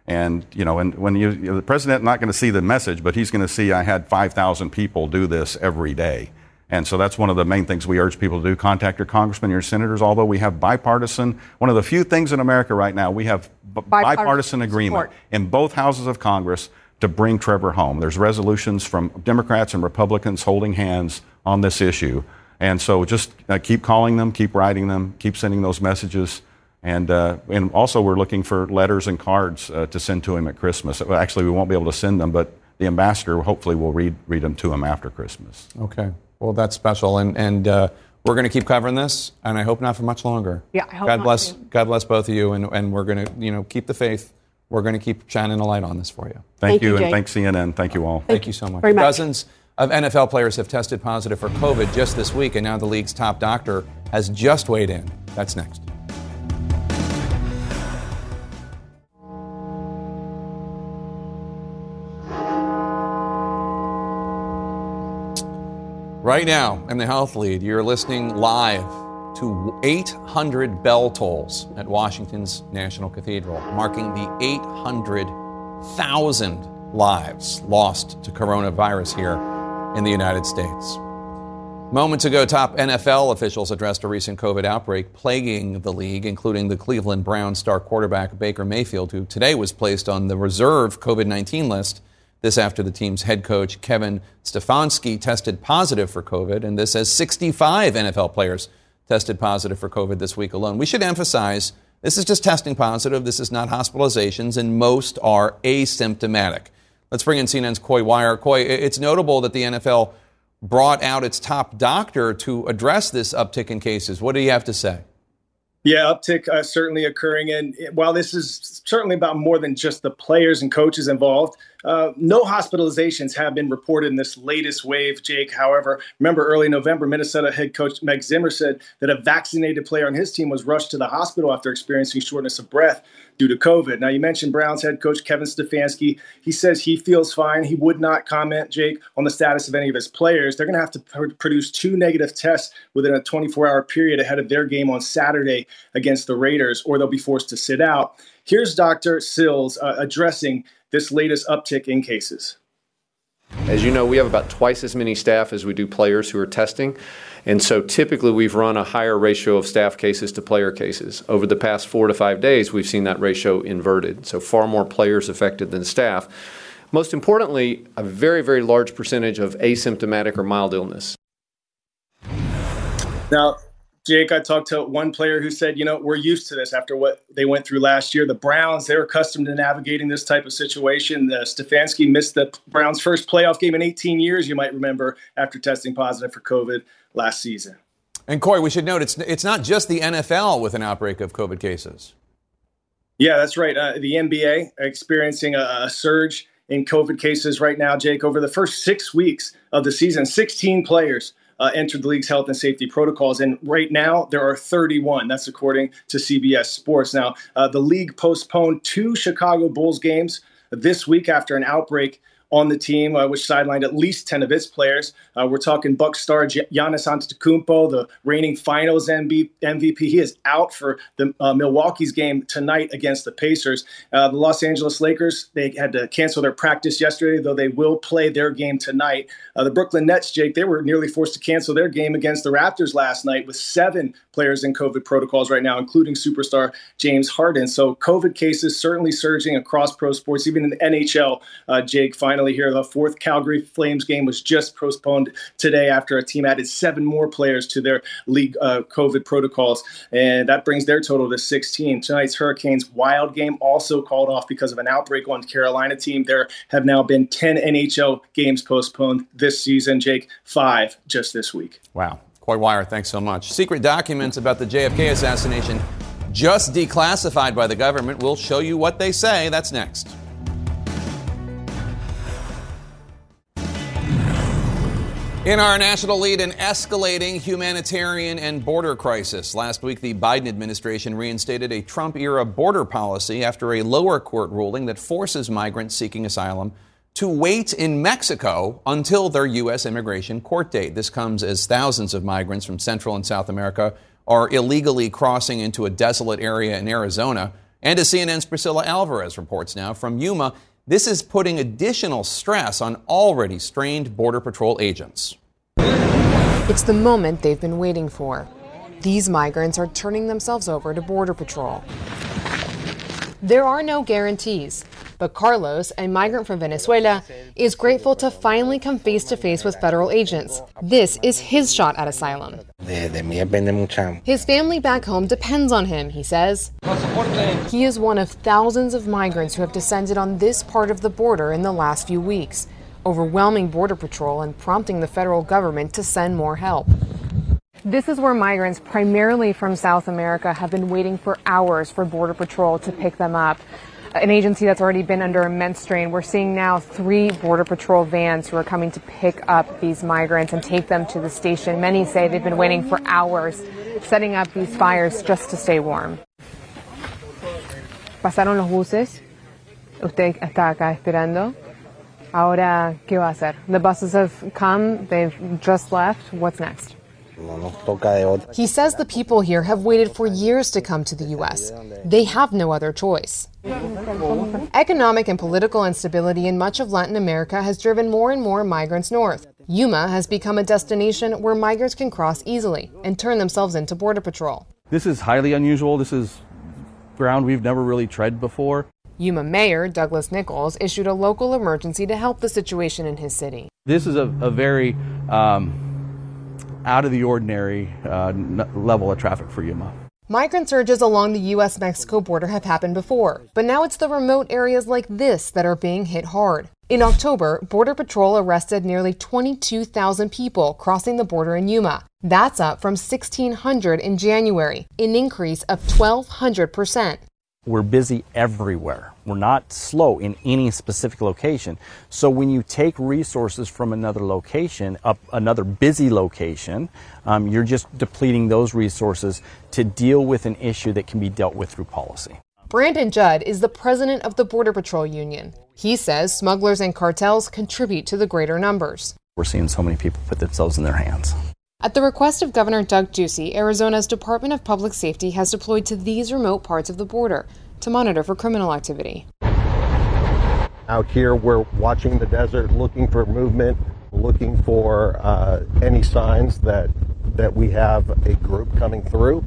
And you know, and when you, you know, the president not going to see the message, but he's going to see I had 5,000 people do this every day. And so that's one of the main things we urge people to do. Contact your congressmen, your senators. Although we have bipartisan, one of the few things in America right now, we have b- Bipartisan bipartisan agreement support. in both houses of Congress to bring Trevor home. There's resolutions from Democrats and Republicans holding hands on this issue. And so just uh, keep calling them, keep writing them, keep sending those messages. And, uh, and also, we're looking for letters and cards uh, to send to him at Christmas. Well, actually, we won't be able to send them, but the ambassador hopefully will read, read them to him after Christmas. Okay. Well, that's special. And, and uh, we're going to keep covering this, and I hope not for much longer. Yeah, I hope God not bless, too. God bless both of you, and, and we're going to, you know, keep the faith. We're going to keep shining a light on this for you. Thank, you, and thanks CNN. Thank you all. Thank you so much. much. Dozens of NFL players have tested positive for COVID just this week, and now the league's top doctor has just weighed in. That's next. Right now, in the health lead, you're listening live to 800 bell tolls at Washington's National Cathedral, marking the 800,000 lives lost to coronavirus here in the United States. Moments ago, top NFL officials addressed a recent COVID outbreak plaguing the league, including the Cleveland Browns star quarterback Baker Mayfield, who today was placed on the reserve COVID 19 list. This after the team's head coach, Kevin Stefanski, tested positive for COVID, and this as 65 NFL players tested positive for COVID this week alone. We should emphasize this is just testing positive, this is not hospitalizations, and most are asymptomatic. Let's bring in CNN's Coy Wire. Coy, it's notable that the NFL brought out its top doctor to address this uptick in cases. What do you have to say? Yeah, uptick uh, certainly occurring. And while this is certainly about more than just the players and coaches involved, uh, no hospitalizations have been reported in this latest wave, Jake. However, remember early November, Minnesota head coach Mike Zimmer said that a vaccinated player on his team was rushed to the hospital after experiencing shortness of breath due to COVID. Now, you mentioned Browns head coach Kevin Stefanski. He says he feels fine. He would not comment, Jake, on the status of any of his players. They're going to have to pr- produce two negative tests within a 24 hour period ahead of their game on Saturday against the Raiders, or they'll be forced to sit out. Here's Dr. Sills uh, addressing this latest uptick in cases. As you know, we have about twice as many staff as we do players who are testing. And so typically we've run a higher ratio of staff cases to player cases. Over the past four to five days, we've seen that ratio inverted. So far more players affected than staff. Most importantly, a very, very large percentage of asymptomatic or mild illness. Now, Jake, I talked to one player who said, you know, we're used to this after what they went through last year. The Browns, they're accustomed to navigating this type of situation. The Stefanski missed the Browns' first playoff game in 18 years, you might remember, after testing positive for COVID last season. And Coy, we should note it's, it's not just the NFL with an outbreak of COVID cases. Yeah, that's right. Uh, the NBA experiencing a, a surge in COVID cases right now, Jake. Over the first six weeks of the season, 16 players uh, entered the league's health and safety protocols. And right now, there are 31. That's according to CBS Sports. Now, uh, the league postponed two Chicago Bulls games this week after an outbreak on the team, uh, which sidelined at least 10 of its players. Uh, we're talking Buck star Gi- Giannis Antetokounmpo, the reigning Finals MB- MVP. He is out for the uh, Milwaukee's game tonight against the Pacers. Uh, the Los Angeles Lakers they had to cancel their practice yesterday, though they will play their game tonight. Uh, the Brooklyn Nets, Jake, they were nearly forced to cancel their game against the Raptors last night with seven players in COVID protocols right now, including superstar James Harden. So COVID cases certainly surging across pro sports, even in the NHL. Uh, Jake, finally here, the fourth Calgary Flames game was just postponed today after a team added seven more players to their league uh, COVID protocols, and that brings their total to 16. Tonight's Hurricanes wild game also called off because of an outbreak on the Carolina team. There have now been 10 NHL games postponed this season. Jake, five just this week. Wow. Coy Wire, thanks so much. Secret documents about the JFK assassination just declassified by the government. We'll show you what they say. That's next. In our national lead, an escalating humanitarian and border crisis. Last week, the Biden administration reinstated a Trump era border policy after a lower court ruling that forces migrants seeking asylum to wait in Mexico until their U.S. immigration court date. This comes as thousands of migrants from Central and South America are illegally crossing into a desolate area in Arizona. And as CNN's Priscilla Alvarez reports now from Yuma, this is putting additional stress on already strained Border Patrol agents. It's the moment they've been waiting for. These migrants are turning themselves over to Border Patrol. There are no guarantees. But Carlos, a migrant from Venezuela, is grateful to finally come face to face with federal agents. This is his shot at asylum. His family back home depends on him, he says. He is one of thousands of migrants who have descended on this part of the border in the last few weeks, overwhelming Border Patrol and prompting the federal government to send more help. This is where migrants, primarily from South America, have been waiting for hours for Border Patrol to pick them up an agency that's already been under immense strain. We're seeing now three Border Patrol vans who are coming to pick up these migrants and take them to the station. Many say they've been waiting for hours, setting up these fires just to stay warm. Pasaron los buses. Usted está acá esperando. Ahora, ¿qué va a hacer? The buses have come. They've just left. What's next? He says the people here have waited for years to come to the U.S. They have no other choice. Economic and political instability in much of Latin America has driven more and more migrants north. Yuma has become a destination where migrants can cross easily and turn themselves into Border Patrol. This is highly unusual. This is ground we've never really tread before. Yuma Mayor Douglas Nichols issued a local emergency to help the situation in his city. This is a, a very um, out of the ordinary uh, level of traffic for Yuma. Migrant surges along the U.S. Mexico border have happened before, but now it's the remote areas like this that are being hit hard. In October, Border Patrol arrested nearly 22,000 people crossing the border in Yuma. That's up from 1,600 in January, an increase of 1,200 percent. We're busy everywhere. We're not slow in any specific location. So when you take resources from another location, up another busy location, um, you're just depleting those resources to deal with an issue that can be dealt with through policy. Brandon Judd is the president of the Border Patrol Union. He says smugglers and cartels contribute to the greater numbers. We're seeing so many people put themselves in their hands. At the request of Governor Doug Ducey, Arizona's Department of Public Safety has deployed to these remote parts of the border to monitor for criminal activity. Out here, we're watching the desert, looking for movement, looking for uh, any signs that that we have a group coming through.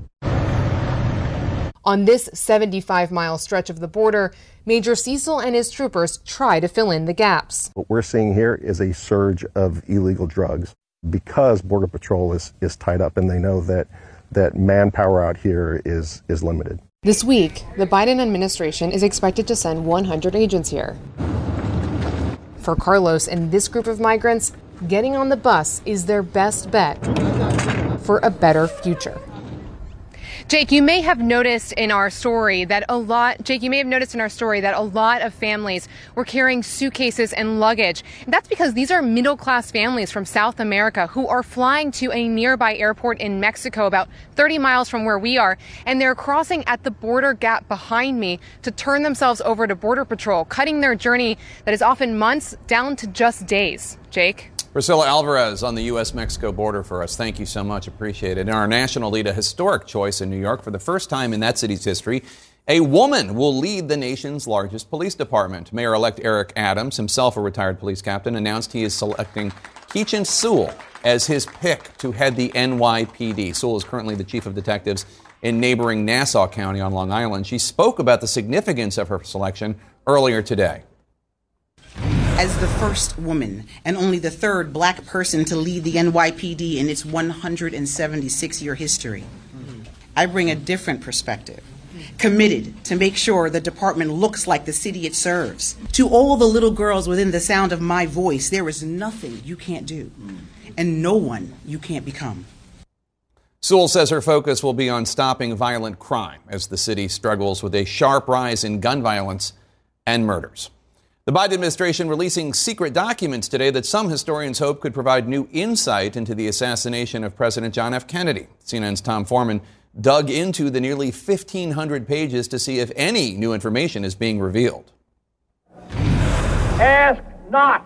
On this 75 mile stretch of the border, Major Cecil and his troopers try to fill in the gaps. What we're seeing here is a surge of illegal drugs because Border Patrol is, is tied up and they know that, that manpower out here is, is limited. This week, the Biden administration is expected to send 100 agents here. For Carlos and this group of migrants, getting on the bus is their best bet for a better future. Jake, you may have noticed in our story that a lot, Jake, you may have noticed in our story that a lot of families were carrying suitcases and luggage. And that's because these are middle class families from South America who are flying to a nearby airport in Mexico, about 30 miles from where we are. And they're crossing at the border gap behind me to turn themselves over to Border Patrol, cutting their journey that is often months down to just days. Jake? Priscilla Alvarez on the U.S. Mexico border for us. Thank you so much. Appreciate it. In our national lead, a historic choice in New York for the first time in that city's history. A woman will lead the nation's largest police department. Mayor elect Eric Adams, himself a retired police captain, announced he is selecting Keechant Sewell as his pick to head the NYPD. Sewell is currently the chief of detectives in neighboring Nassau County on Long Island. She spoke about the significance of her selection earlier today as the first woman and only the third black person to lead the NYPD in its 176 year history. I bring a different perspective, committed to make sure the department looks like the city it serves. To all the little girls within the sound of my voice, there is nothing you can't do and no one you can't become. Sewell says her focus will be on stopping violent crime as the city struggles with a sharp rise in gun violence and murders. The Biden administration releasing secret documents today that some historians hope could provide new insight into the assassination of President John F. Kennedy. CNN's Tom Foreman dug into the nearly 1,500 pages to see if any new information is being revealed. Ask not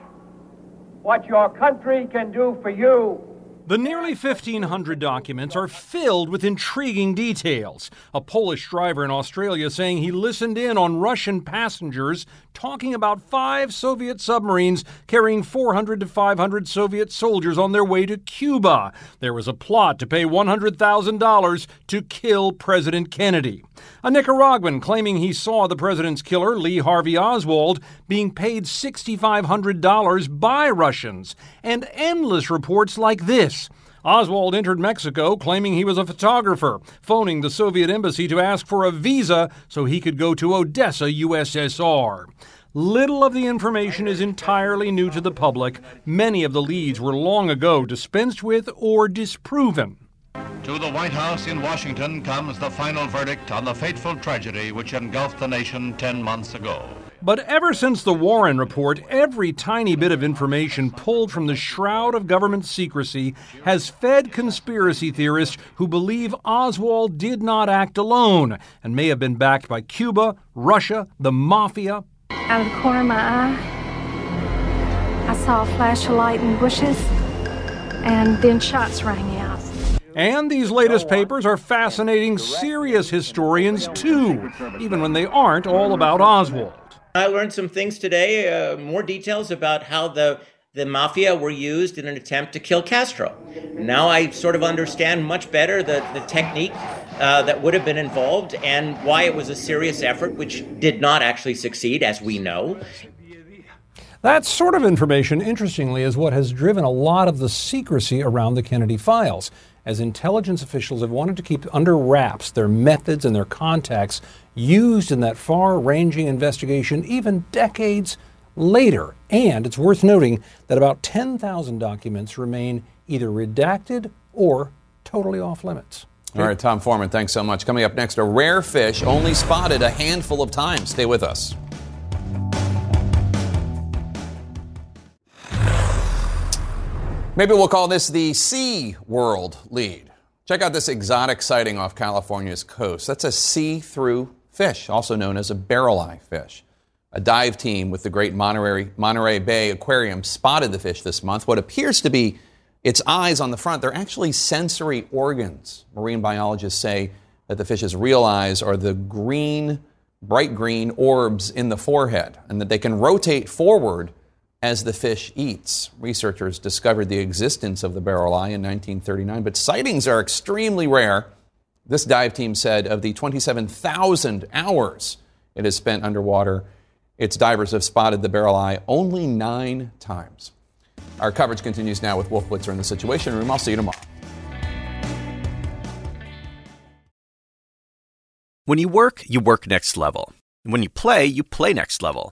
what your country can do for you the nearly 1,500 documents are filled with intriguing details. A Polish driver in Australia saying he listened in on Russian passengers talking about five Soviet submarines carrying 400 to 500 Soviet soldiers on their way to Cuba. There was a plot to pay $100,000 to kill President Kennedy. A Nicaraguan claiming he saw the president's killer, Lee Harvey Oswald, being paid $6,500 by Russians. And endless reports like this. Oswald entered Mexico claiming he was a photographer, phoning the Soviet embassy to ask for a visa so he could go to Odessa, USSR. Little of the information is entirely new to the public. Many of the leads were long ago dispensed with or disproven. To the White House in Washington comes the final verdict on the fateful tragedy which engulfed the nation 10 months ago. But ever since the Warren report, every tiny bit of information pulled from the shroud of government secrecy has fed conspiracy theorists who believe Oswald did not act alone and may have been backed by Cuba, Russia, the mafia. Out of the corner of my eye, I saw a flash of light in the bushes, and then shots rang out. And these latest papers are fascinating serious historians too, even when they aren't all about Oswald. I learned some things today, uh, more details about how the the mafia were used in an attempt to kill Castro. Now I sort of understand much better the, the technique uh, that would have been involved and why it was a serious effort, which did not actually succeed, as we know. That sort of information, interestingly, is what has driven a lot of the secrecy around the Kennedy files. As intelligence officials have wanted to keep under wraps their methods and their contacts used in that far ranging investigation, even decades later. And it's worth noting that about 10,000 documents remain either redacted or totally off limits. All right, Tom Foreman, thanks so much. Coming up next, a rare fish only spotted a handful of times. Stay with us. Maybe we'll call this the Sea World lead. Check out this exotic sighting off California's coast. That's a see through fish, also known as a barrel eye fish. A dive team with the great Monterey, Monterey Bay Aquarium spotted the fish this month. What appears to be its eyes on the front, they're actually sensory organs. Marine biologists say that the fish's real eyes are the green, bright green orbs in the forehead, and that they can rotate forward as the fish eats. Researchers discovered the existence of the barrel eye in 1939, but sightings are extremely rare. This dive team said of the 27,000 hours it has spent underwater, its divers have spotted the barrel eye only nine times. Our coverage continues now with Wolf Blitzer in the Situation Room. I'll see you tomorrow. When you work, you work next level. When you play, you play next level.